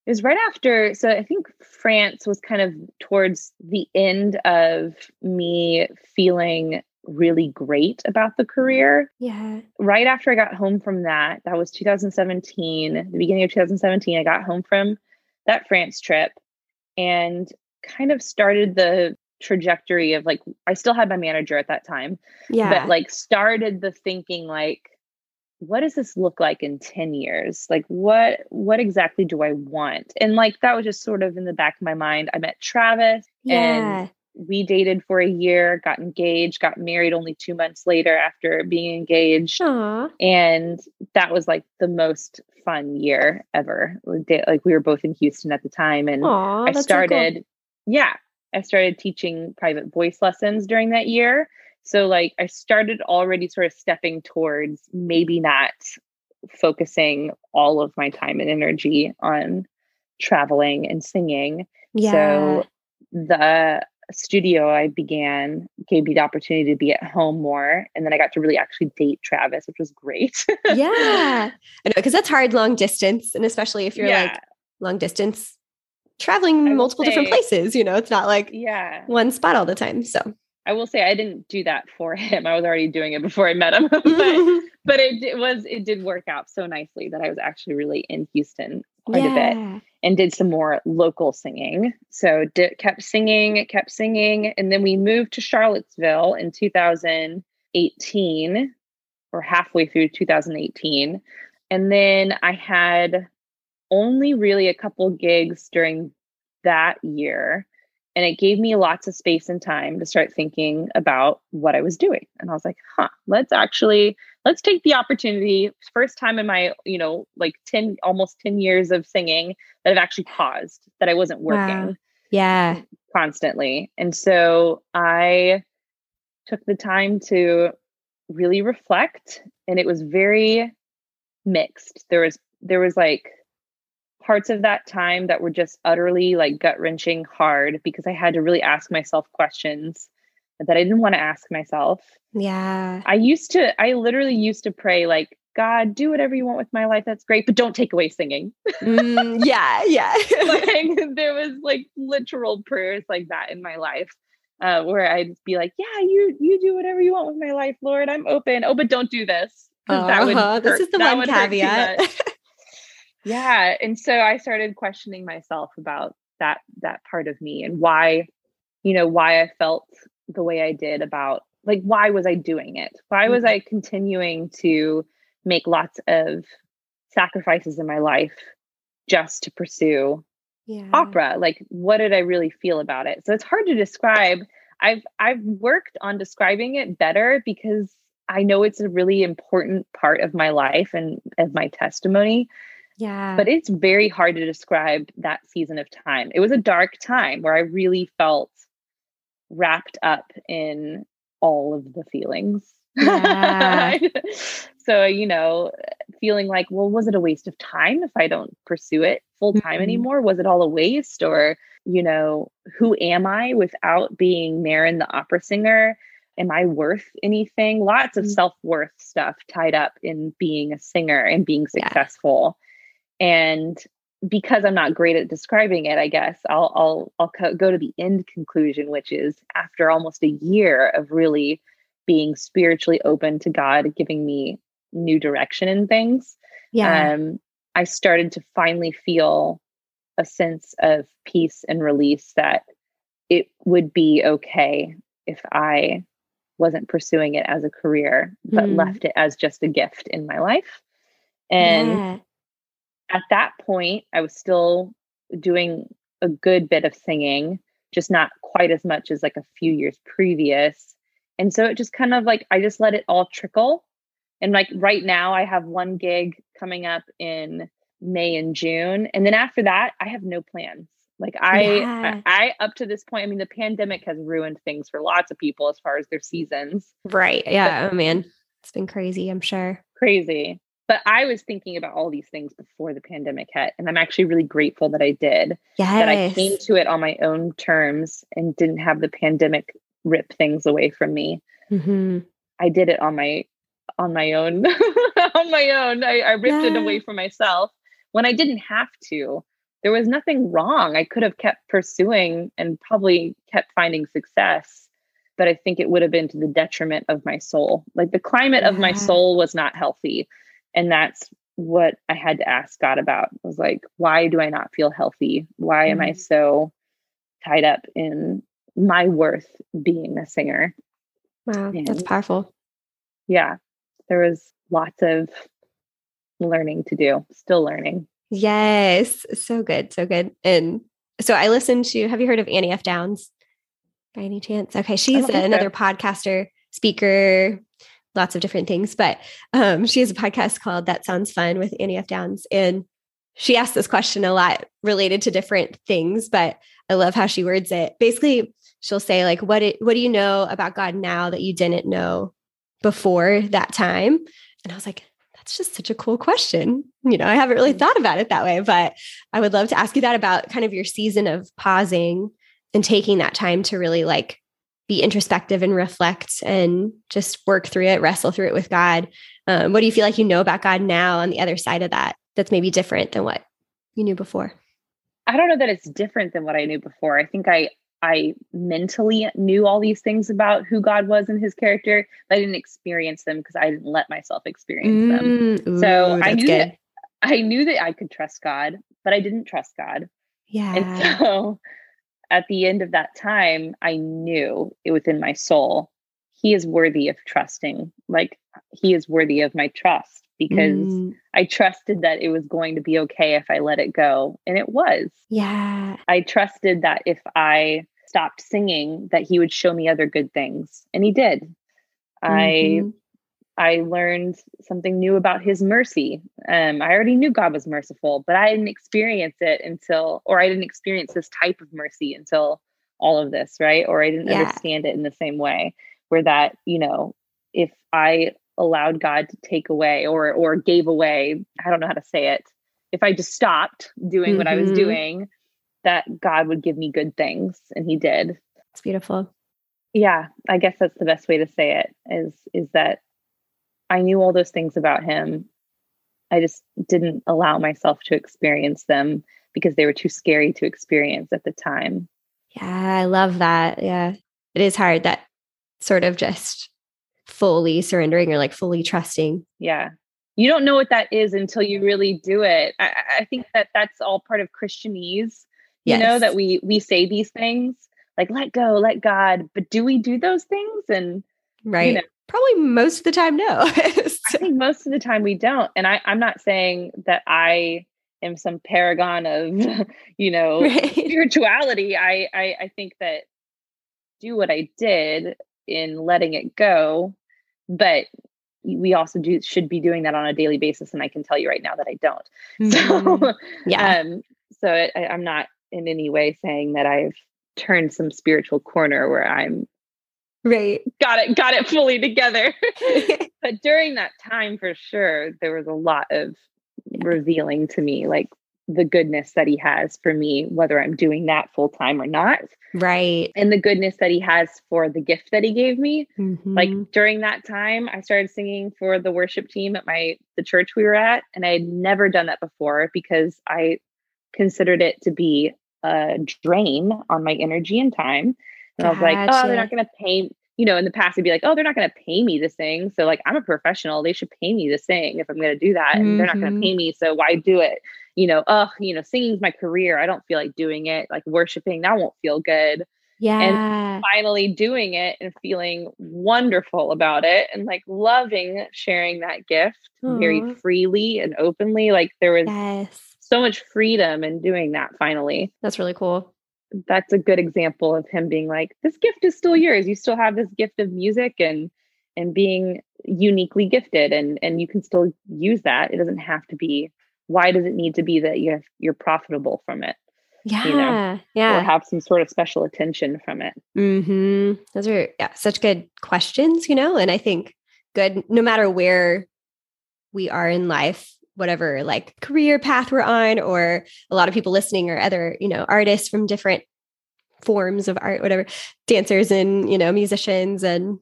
it was right after so i think france was kind of towards the end of me feeling really great about the career. Yeah. Right after i got home from that that was 2017 the beginning of 2017 i got home from that france trip and kind of started the trajectory of like I still had my manager at that time. Yeah. But like started the thinking like what does this look like in 10 years? Like what what exactly do I want? And like that was just sort of in the back of my mind. I met Travis yeah. and we dated for a year, got engaged, got married only 2 months later after being engaged. Aww. And that was like the most fun year ever. Like we were both in Houston at the time and Aww, I started so cool. yeah, I started teaching private voice lessons during that year. So, like, I started already sort of stepping towards maybe not focusing all of my time and energy on traveling and singing. Yeah. So the studio I began gave me the opportunity to be at home more. And then I got to really actually date Travis, which was great. (laughs) yeah. I know, because that's hard long distance. And especially if you're Yeah. like long distance traveling multiple different places, you know, it's not like yeah. one spot all the time. So I will say I didn't do that for him. I was already doing it before I met him. (laughs) but (laughs) but it, it was it did work out so nicely that I was actually really in Houston quite a bit and did some more local singing. So did, kept singing, kept singing, and then we moved to Charlottesville in 2018 or halfway through 2018. And then I had only really a couple gigs during that year. And it gave me lots of space and time to start thinking about what I was doing. And I was like, huh, let's actually let's take the opportunity. First time in my, you know, like 10, almost 10 years of singing that I've actually paused, that I wasn't working Wow. Yeah. constantly. And so I took the time to really reflect and it was very mixed. There was there was like parts of that time that were just utterly like gut-wrenching hard because I had to really ask myself questions that I didn't want to ask myself. Yeah. I used to I literally used to pray like God, do whatever you want with my life. That's great, but don't take away singing Mm, yeah. Yeah. (laughs) like (laughs) there was like literal prayers like that in my life uh, where I'd be like, "Yeah, you you do whatever you want with my life, Lord. I'm open. Oh, but don't do this 'cause that would Uh-huh. This hurt- is the that one caveat. (laughs) much." yeah, and so I started questioning myself about that that part of me and why, you know, why I felt the way I did about like why was I doing it? Why was Mhm. I continuing to make lots of sacrifices in my life just to pursue yeah. opera like what did i really feel about it so it's hard to describe i've i've worked on describing it better because i know it's a really important part of my life and of my testimony Yeah. but it's very hard to describe that season of time it was a dark time where i really felt wrapped up in all of the feelings (laughs) Yeah. so you know feeling like well was it a waste of time if i don't pursue it full time Mhm. anymore was it all a waste or you know who am i without being Maren the opera singer am i worth anything lots of Mhm. self-worth stuff tied up in being a singer and being Yeah. And because i'm not great at describing it i guess i'll i'll i'll co- go to the end conclusion which is after almost a year of really being spiritually open to god giving me new direction in things yeah. um, I started to finally feel a sense of peace and release that it would be okay if I wasn't pursuing it as a career, but Mm. left it as just a gift in my life. And yeah. At that point, I was still doing a good bit of singing, just not quite as much as like a few years previous. And so it just kind of like, I just let it all trickle. And like right now, I have one gig coming up in May and June. And then after that, I have no plans. Like I, Yeah. I, I, up to this point, I mean, the pandemic has ruined things for lots of people as far as their seasons. right. Yeah. Oh man. It's been crazy, I'm sure. Crazy. But I was thinking about all these things before the pandemic hit. And I'm actually really grateful that I did. Yes. that I came to it on my own terms and didn't have the pandemic rip things away from me. hmm I did it on my on my own (laughs) on my own. I, I ripped it away from myself when I didn't have to. There was nothing wrong. I could have kept pursuing and probably kept finding success, but I think it would have been to the detriment of my soul. Like the climate of my soul was not healthy. And that's what I had to ask God about. I was like, why do I not feel healthy? Why am I Mhm. so tied up in my worth being a singer? Wow. That's powerful. Yeah, there was lots of learning to do, still learning. Yes. So good. So good. And so I listened to, have you heard of Annie F. Downs by any chance? Okay. She's so. another podcaster, speaker, lots of different things, but um, she has a podcast called That Sounds Fun with Annie F. Downs. And she asks this question a lot related to different things, but I love how she words it. Basically, she'll say, like, what it, what do you know about God now that you didn't know before that time? And I was like, That's just such a cool question. You know, I haven't really thought about it that way, but I would love to ask you that about kind of your season of pausing and taking that time to really like be introspective and reflect and just work through it, wrestle through it with God. Um, what do you feel like you know about God now on the other side of that that's maybe different than what you knew before? I don't know that it's different than what I knew before. I think I I mentally knew all these things about who God was and his character, but I didn't experience them because I didn't let myself experience them. Mm, ooh, so I knew good. that I knew that I could trust God, but I didn't trust God. Yeah. And so at the end of that time, I knew it within my soul, he is worthy of trusting. Like he is worthy of my trust because Mm, I trusted that it was going to be okay if I let it go. And it was. yeah. I trusted that if I stopped singing, that he would show me other good things. And he did. I Mhm. I learned something new about his mercy. Um, I already knew God was merciful, but I didn't experience it until, or I didn't experience this type of mercy until all of this, right? Or I didn't Yeah. understand it in the same way, where that, you know, if I allowed God to take away or or gave away, I don't know how to say it. If I just stopped doing what I was Mhm. doing, that God would give me good things, and He did It's beautiful. yeah i guess that's the best way to say it is is that i knew all those things about him i just didn't allow myself to experience them because they were too scary to experience at the time Yeah, I love that. Yeah. It is hard that sort of just fully surrendering or like fully trusting. yeah you don't know what that is until you really do it i, I- think that that's all part of christianese you know that we we say these things like let go let god but do we do those things and Right. know. Probably most of the time, no. (laughs) I think most of the time we don't. And I, I'm not saying that I am some paragon of, (laughs) you (laughs) know, right. spirituality. I, I I think that do what I did in letting it go, but we also do should be doing that on a daily basis. And I can tell you right now that I don't. Mhm. So yeah. um, so I, I'm not in any way saying that I've turned some spiritual corner where I'm right. got it got it fully together. (laughs) but during that time for sure there was a lot of revealing to me like the goodness that he has for me whether i'm doing that full time or not right. and the goodness that he has for the gift that he gave me like Mhm. during that time i started singing for the worship team at my the church we were at and i had never done that before because i considered it to be a drain on my energy and time and i was like oh they're not going to pay you know in the past it'd be like oh they're not going to pay me to thing. so like i'm a professional they should pay me to thing if i'm going to do that and they're not going to mm-hmm. pay me so why do it you know oh you know singing's my career i don't feel like doing it like worshiping that won't feel good yeah. And finally doing it and feeling wonderful about it and like loving sharing that gift very freely and openly. Like there was yes. so much freedom in doing that finally. That's really cool. That's a good example of him being like, this gift is still yours. You still have this gift of music and and being uniquely gifted and and you can still use that. It doesn't have to be why does it need to be that you have, you're profitable from it Yeah. know, or have some sort of special attention from it? mm-hmm. Those are yeah, such good questions, you know, and I think good no matter where we are in life, whatever like career path we're on, or a lot of people listening or other, you know, artists from different forms of art, whatever, dancers and, you know, musicians and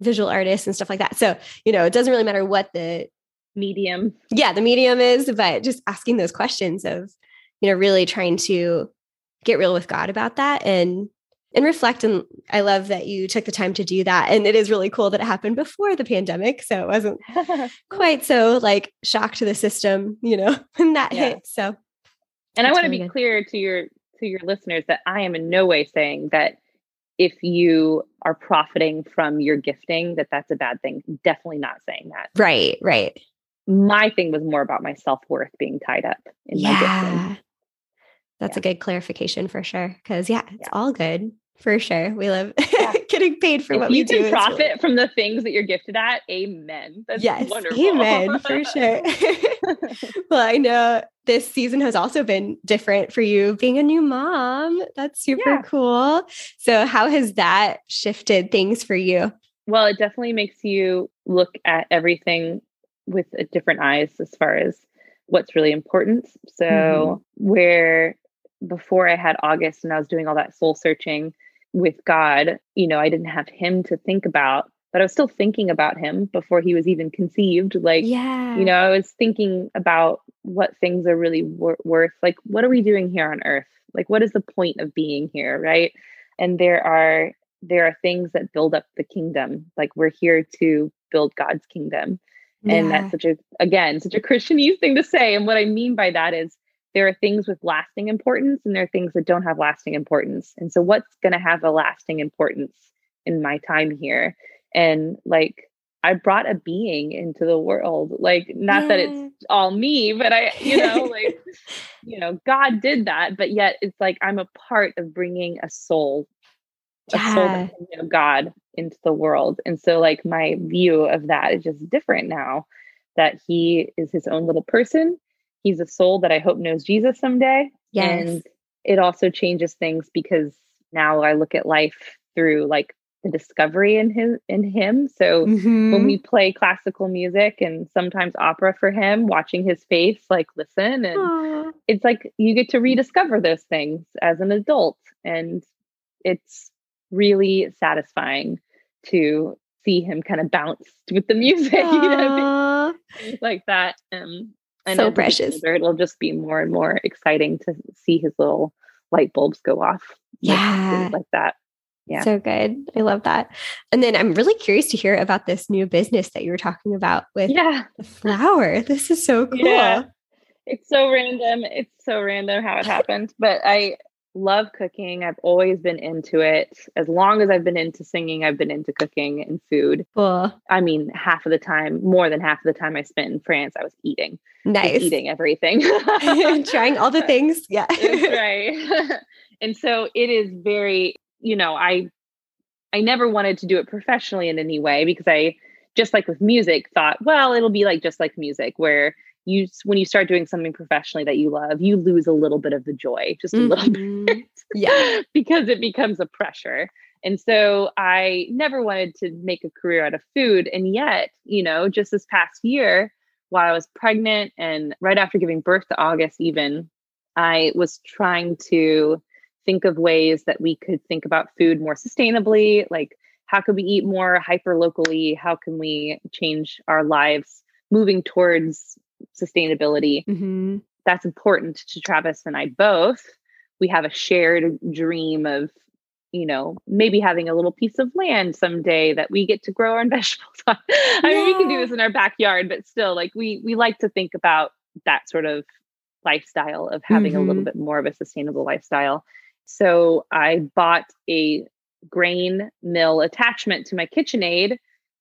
visual artists and stuff like that. So, you know, it doesn't really matter what the Medium. yeah, the medium is, but just asking those questions of, you know, really trying to get real with God about that and and reflect. And I love that you took the time to do that. And it is really cool that it happened before the pandemic. So it wasn't (laughs) quite so like shock to the system, you know, (laughs) when that Yeah. hit. So And I want to really be good. clear to your to your listeners that I am in no way saying that if you are profiting from your gifting that that's a bad thing. Definitely not saying that. right, right. My thing was more about my self-worth being tied up in my gifting. Yeah. That's a good clarification for sure. Cause yeah, it's Yeah. all good for sure. We love (laughs) Yeah. getting paid for If what we do. you do. can profit really- from the things that you're gifted at, amen. That's yes, wonderful. amen for sure. (laughs) (laughs) well, I know this season has also been different for you being a new mom. That's super Yeah. cool. So, how has that shifted things for you? well, it definitely makes you look at everything with a different eyes as far as what's really important. So mm-hmm. where before I had August and I was doing all that soul searching with God, you know, I didn't have him to think about, but I was still thinking about him before he was even conceived. Like, yeah, you know, I was thinking about what things are really wor- worth. Like, what are we doing here on earth? Like, what is the point of being here? Right. And there are, there are things that build up the kingdom. Like, we're here to build God's kingdom. Yeah. And that's such a, again, such a Christianese thing to say. And what I mean by that is there are things with lasting importance and there are things that don't have lasting importance. And so, what's going to have a lasting importance in my time here? And like, I brought a being into the world. Like, not yeah. that it's all me, but I, you know, (laughs) like, you know, God did that. But yet, it's like I'm a part of bringing a soul, yeah. a soul that can know God into the world. And so, like, my view of that is just different now that he is his own little person he's a soul that I hope knows Jesus someday. Yes. And it also changes things because now I look at life through like the discovery in his in him. So mm-hmm. when we play classical music and sometimes opera for him, watching his face like listen and Aww. it's like you get to rediscover those things as an adult and it's really satisfying to see him kind of bounce with the (laughs) music, you know, like that. Um, and so precious. Older, it'll just be more and more exciting to see his little light bulbs go off. Yeah. Like, like that. Yeah. So good. I love that. And then I'm really curious to hear about this new business that you were talking about with yeah. the flour. This is so cool. Yeah. It's so random. It's so random how it happened. But I love cooking. I've always been into it. As long as I've been into singing, I've been into cooking and food. Cool. I mean, half of the time, more than half of the time I spent in France, I was eating. Nice. Eating everything. (laughs) Trying all the (laughs) things. Yeah. (laughs) right. and so it is very, you know, I I never wanted to do it professionally in any way because I just like with music thought, well, it'll be like just like music where you when you start doing something professionally that you love you lose a little bit of the joy just a mm-hmm. little bit (laughs) yeah. because it becomes a pressure. And so i never wanted to make a career out of food and yet you know just this past year while i was pregnant and right after giving birth to august even i was trying to think of ways that we could think about food more sustainably like how could we eat more hyper locally how can we change our lives moving towards sustainability. Mm-hmm. That's important to Travis and I both. We have a shared dream of, you know, maybe having a little piece of land someday that we get to grow our own (laughs) vegetables on. I yeah. mean, we can do this in our backyard, but still, like we we like to think about that sort of lifestyle of having mm-hmm. a little mm-hmm. bit more of a sustainable lifestyle. So I bought a grain mill attachment to my KitchenAid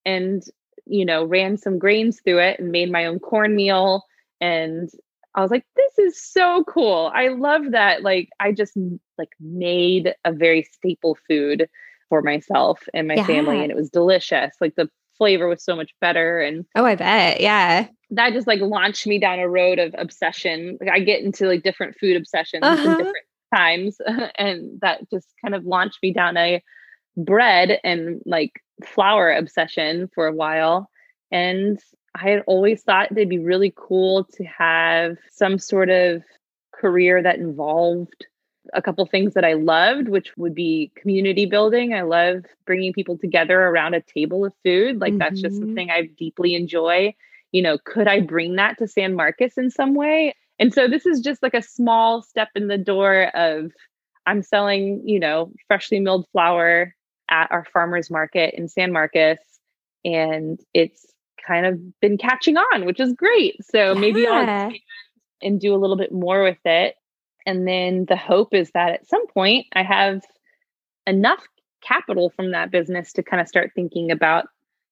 and you know, ran some grains through it and made my own cornmeal. And I was like, this is so cool. I love that. Like, I just like made a very staple food for myself and my yeah. family, and it was delicious. Like the flavor was so much better. And oh, I bet. Yeah. That just like launched me down a road of obsession. Like I get into like different food obsessions uh-huh. in different times. (laughs) and that just kind of launched me down a bread and like flour obsession for a while. And I had always thought it'd be really cool to have some sort of career that involved a couple things that I loved, which would be community building. I love bringing people together around a table of food. Like mm-hmm. that's just mm-hmm. something I deeply enjoy. You know, could I bring that to San Marcos in some way? And so this is just like a small step in the door of I'm selling, you know, freshly milled flour at our farmers market in San Marcos and it's kind of been catching on, which is great. So yeah. maybe I'll and do a little bit more with it. And then the hope is that at some point I have enough capital from that business to kind of start thinking about,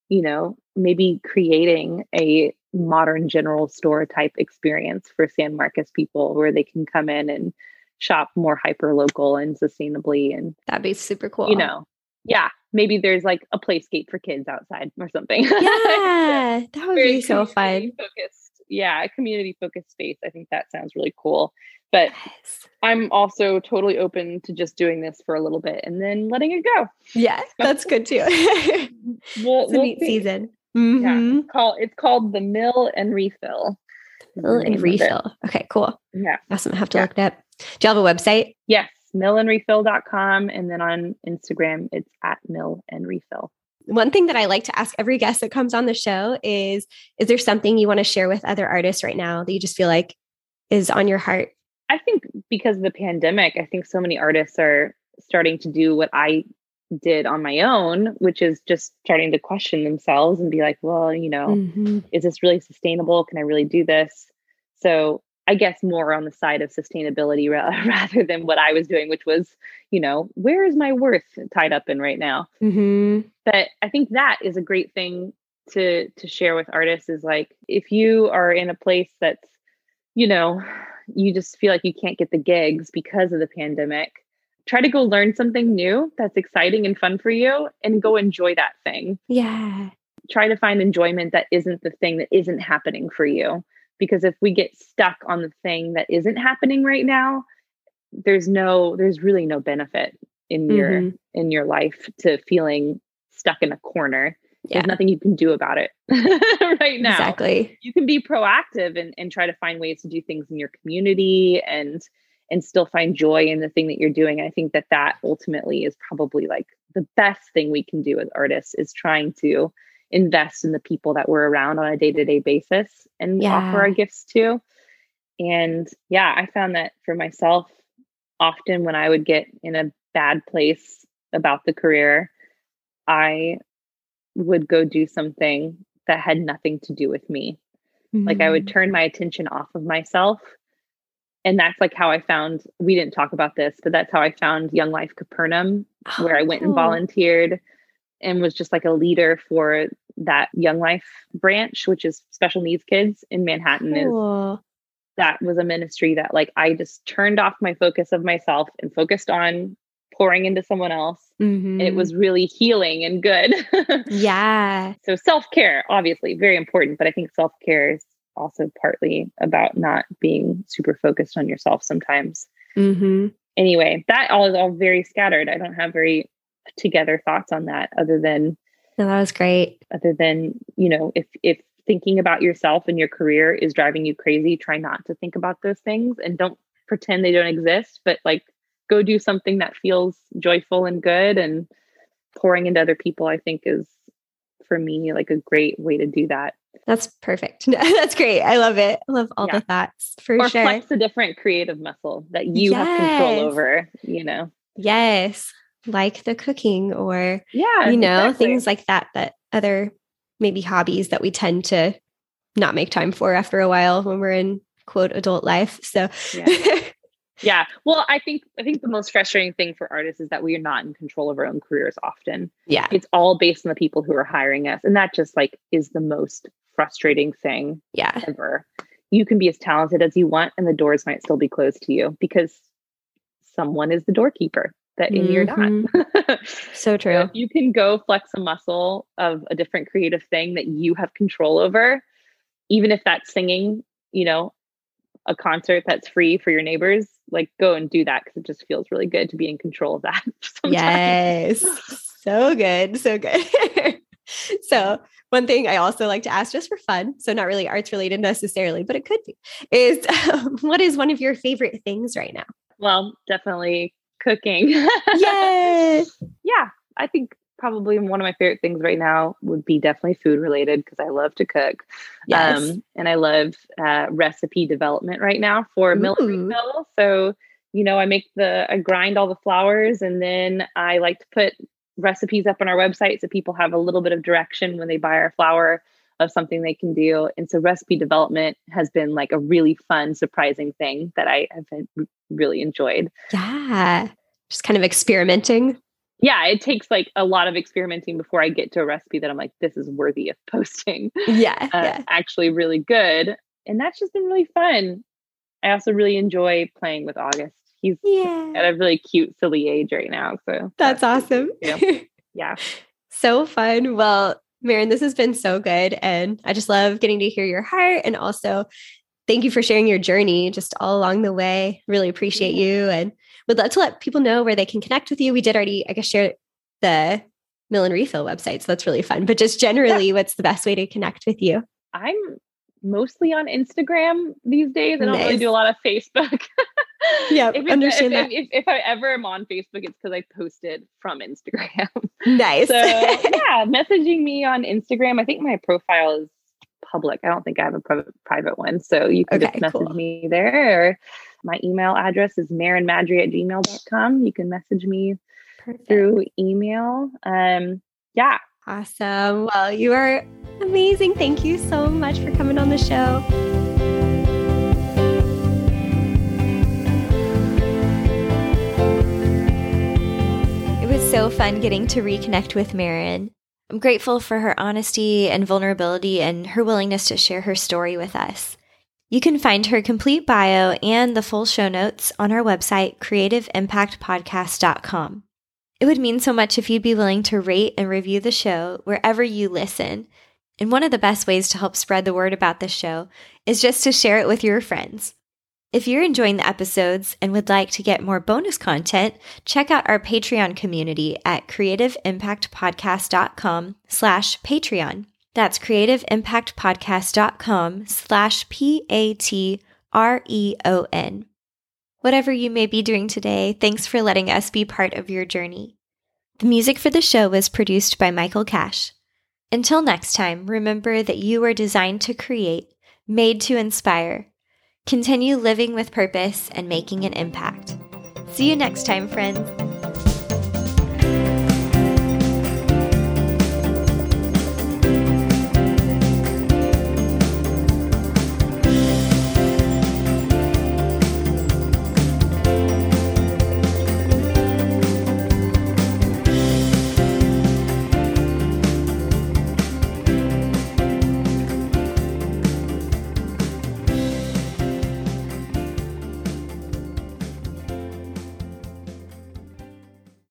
you know, maybe creating a modern general store type experience for San Marcos people where they can come in and shop more hyper local and sustainably and that'd be super cool. You know, yeah, maybe there's like a playscape for kids outside or something. (laughs) Yeah, that would be so fun. Focused, yeah, a community focused space. I think that sounds really cool. But yes. I'm also totally open to just doing this for a little bit and then letting it go. Yeah, that's good too. (laughs) we'll, it's a we'll neat see. season. Mhm. Yeah, it's called it's called the Mill and Refill. Mill and refill. Okay, cool. Yeah. Awesome. I have to Yeah. look it up. Do you have a website? Yes, millandrefill.com. And then on Instagram, it's at mill and refill. One thing that I like to ask every guest that comes on the show is Is there something you want to share with other artists right now that you just feel like is on your heart? I think because of the pandemic, I think so many artists are starting to do what I did on my own, which is just starting to question themselves and be like, well, you know, Mhm. is this really sustainable? Can I really do this? So I guess more on the side of sustainability ra- (laughs) rather than what I was doing, which was, you know, where is my worth tied up in right now? Mhm. but i think that is a great thing to to share with artists is like if you are in a place that's you know you just feel like you can't get the gigs because of the pandemic try to go learn something new that's exciting and fun for you and go enjoy that thing Yeah. try to find enjoyment that isn't the thing that isn't happening for you because if we get stuck on the thing that isn't happening right now there's no there's really no benefit in your Mhm. in your life to feeling stuck in a corner Yeah. there's nothing you can do about it (laughs) right now Exactly. you can be proactive and, and try to find ways to do things in your community and and still find joy in the thing that you're doing i think that that ultimately is probably like the best thing we can do as artists is trying to invest in the people that we're around on a day-to-day basis and offer our gifts to. And yeah i found that for myself often when i would get in a bad place about the career i would go do something that had nothing to do with me. Like I would Mhm. turn my attention off of myself. And that's like how I found, we didn't talk about this, but that's how I found Young Life Capernaum, where I went and Oh, volunteered and was just like a leader for that Young Life branch, which is special needs kids in Manhattan. Is that was a ministry that like I just turned off my focus of myself and focused on pouring into someone else. And it was really healing and good. (laughs) Yeah. so self-care obviously very important but i think self-care is also partly about not being super focused on yourself sometimes hmm anyway that all is all very scattered i don't have very together thoughts on that other than No, that was great. other than you know if if thinking about yourself and your career is driving you crazy try not to think about those things and don't pretend they don't exist but like go do something that feels joyful and good and pouring into other people i think is for me like a great way to do that That's perfect. (laughs) That's great. I love it. I love all Yeah. the thoughts for or sure. flex a different creative muscle that you have control over you know Yes. Like the cooking or, yeah you know, exactly. things like that, that other maybe hobbies that we tend to not make time for after a while when we're in quote adult life. So, Yeah. (laughs) yeah well i think i think the most frustrating thing for artists is that we are not in control of our own careers often yeah. it's all based on the people who are hiring us and that just like is the most frustrating thing Yeah. ever you can be as talented as you want and the doors might still be closed to you because someone is the doorkeeper that and you're not So So true. if you can go flex a muscle of a different creative thing that you have control over, even if that's singing, you know, a concert that's free for your neighbors, like go and do that because it just feels really good to be in control of that. (laughs) sometimes. Yes. So good. So good. (laughs) so, one thing I also like to ask just for fun, so not really arts related necessarily, but it could be, is um, (laughs) what is one of your favorite things right now? Well, definitely cooking. Yes. (laughs) yeah, I think probably one of my favorite things right now would be definitely food related because I love to cook. Yes. Um, and I love uh, recipe development right now for mill and So, you know, I make the, I grind all the flours and then I like to put recipes up on our website so people have a little bit of direction when they buy our flour of something they can do. And so recipe development has been like a really fun, surprising thing that I have really enjoyed. yeah. Just kind of experimenting. Yeah, it takes like a lot of experimenting before I get to a recipe that I'm like, this is worthy of posting. (laughs) Yeah. uh, yeah. actually really good. And that's just been really fun. I also really enjoy playing with August. He's Yeah. at a really cute, silly age right now. So That's awesome. Yeah. (laughs) yeah. so fun. Well, Maren, this has been so good. And I just love getting to hear your heart. And also, thank you for sharing your journey just all along the way. Really appreciate you and would love to let people know where they can connect with you. We did already, I guess, share the mill and refill website. So that's really fun. But just generally, yeah. what's the best way to connect with you? I'm mostly on Instagram these days. I don't nice. really do a lot of Facebook. (laughs) yeah, if, understand if, that. If, if, I ever am on Facebook, it's because I posted from Instagram. (laughs) Nice. so (laughs) yeah, messaging me on Instagram. I think my profile is public. I don't think I have a private one. So you can okay, just message cool. me there. My email address is marenmaddry at gmail.com. You can message me Perfect. through email. Um, yeah. Awesome. Well, you are amazing. Thank you so much for coming on the show. Was so fun getting to reconnect with Maren. I'm grateful for her honesty and vulnerability and her willingness to share her story with us. You can find her complete bio and the full show notes on our website, creativeimpactpodcast.com. It would mean so much if you'd be willing to rate and review the show wherever you listen. And one of the best ways to help spread the word about the show is just to share it with your friends. If you're enjoying the episodes and would like to get more bonus content, check out our Patreon community at creativeimpactpodcast.com slash Patreon. That's creativeimpactpodcast.com slash P-A-T-R-E-O-N. Whatever you may be doing today, thanks for letting us be part of your journey. The music for the show was produced by Michael Cash. Until next time, remember that you are designed to create, made to inspire, Continue living with purpose and making an impact. See you next time, friends.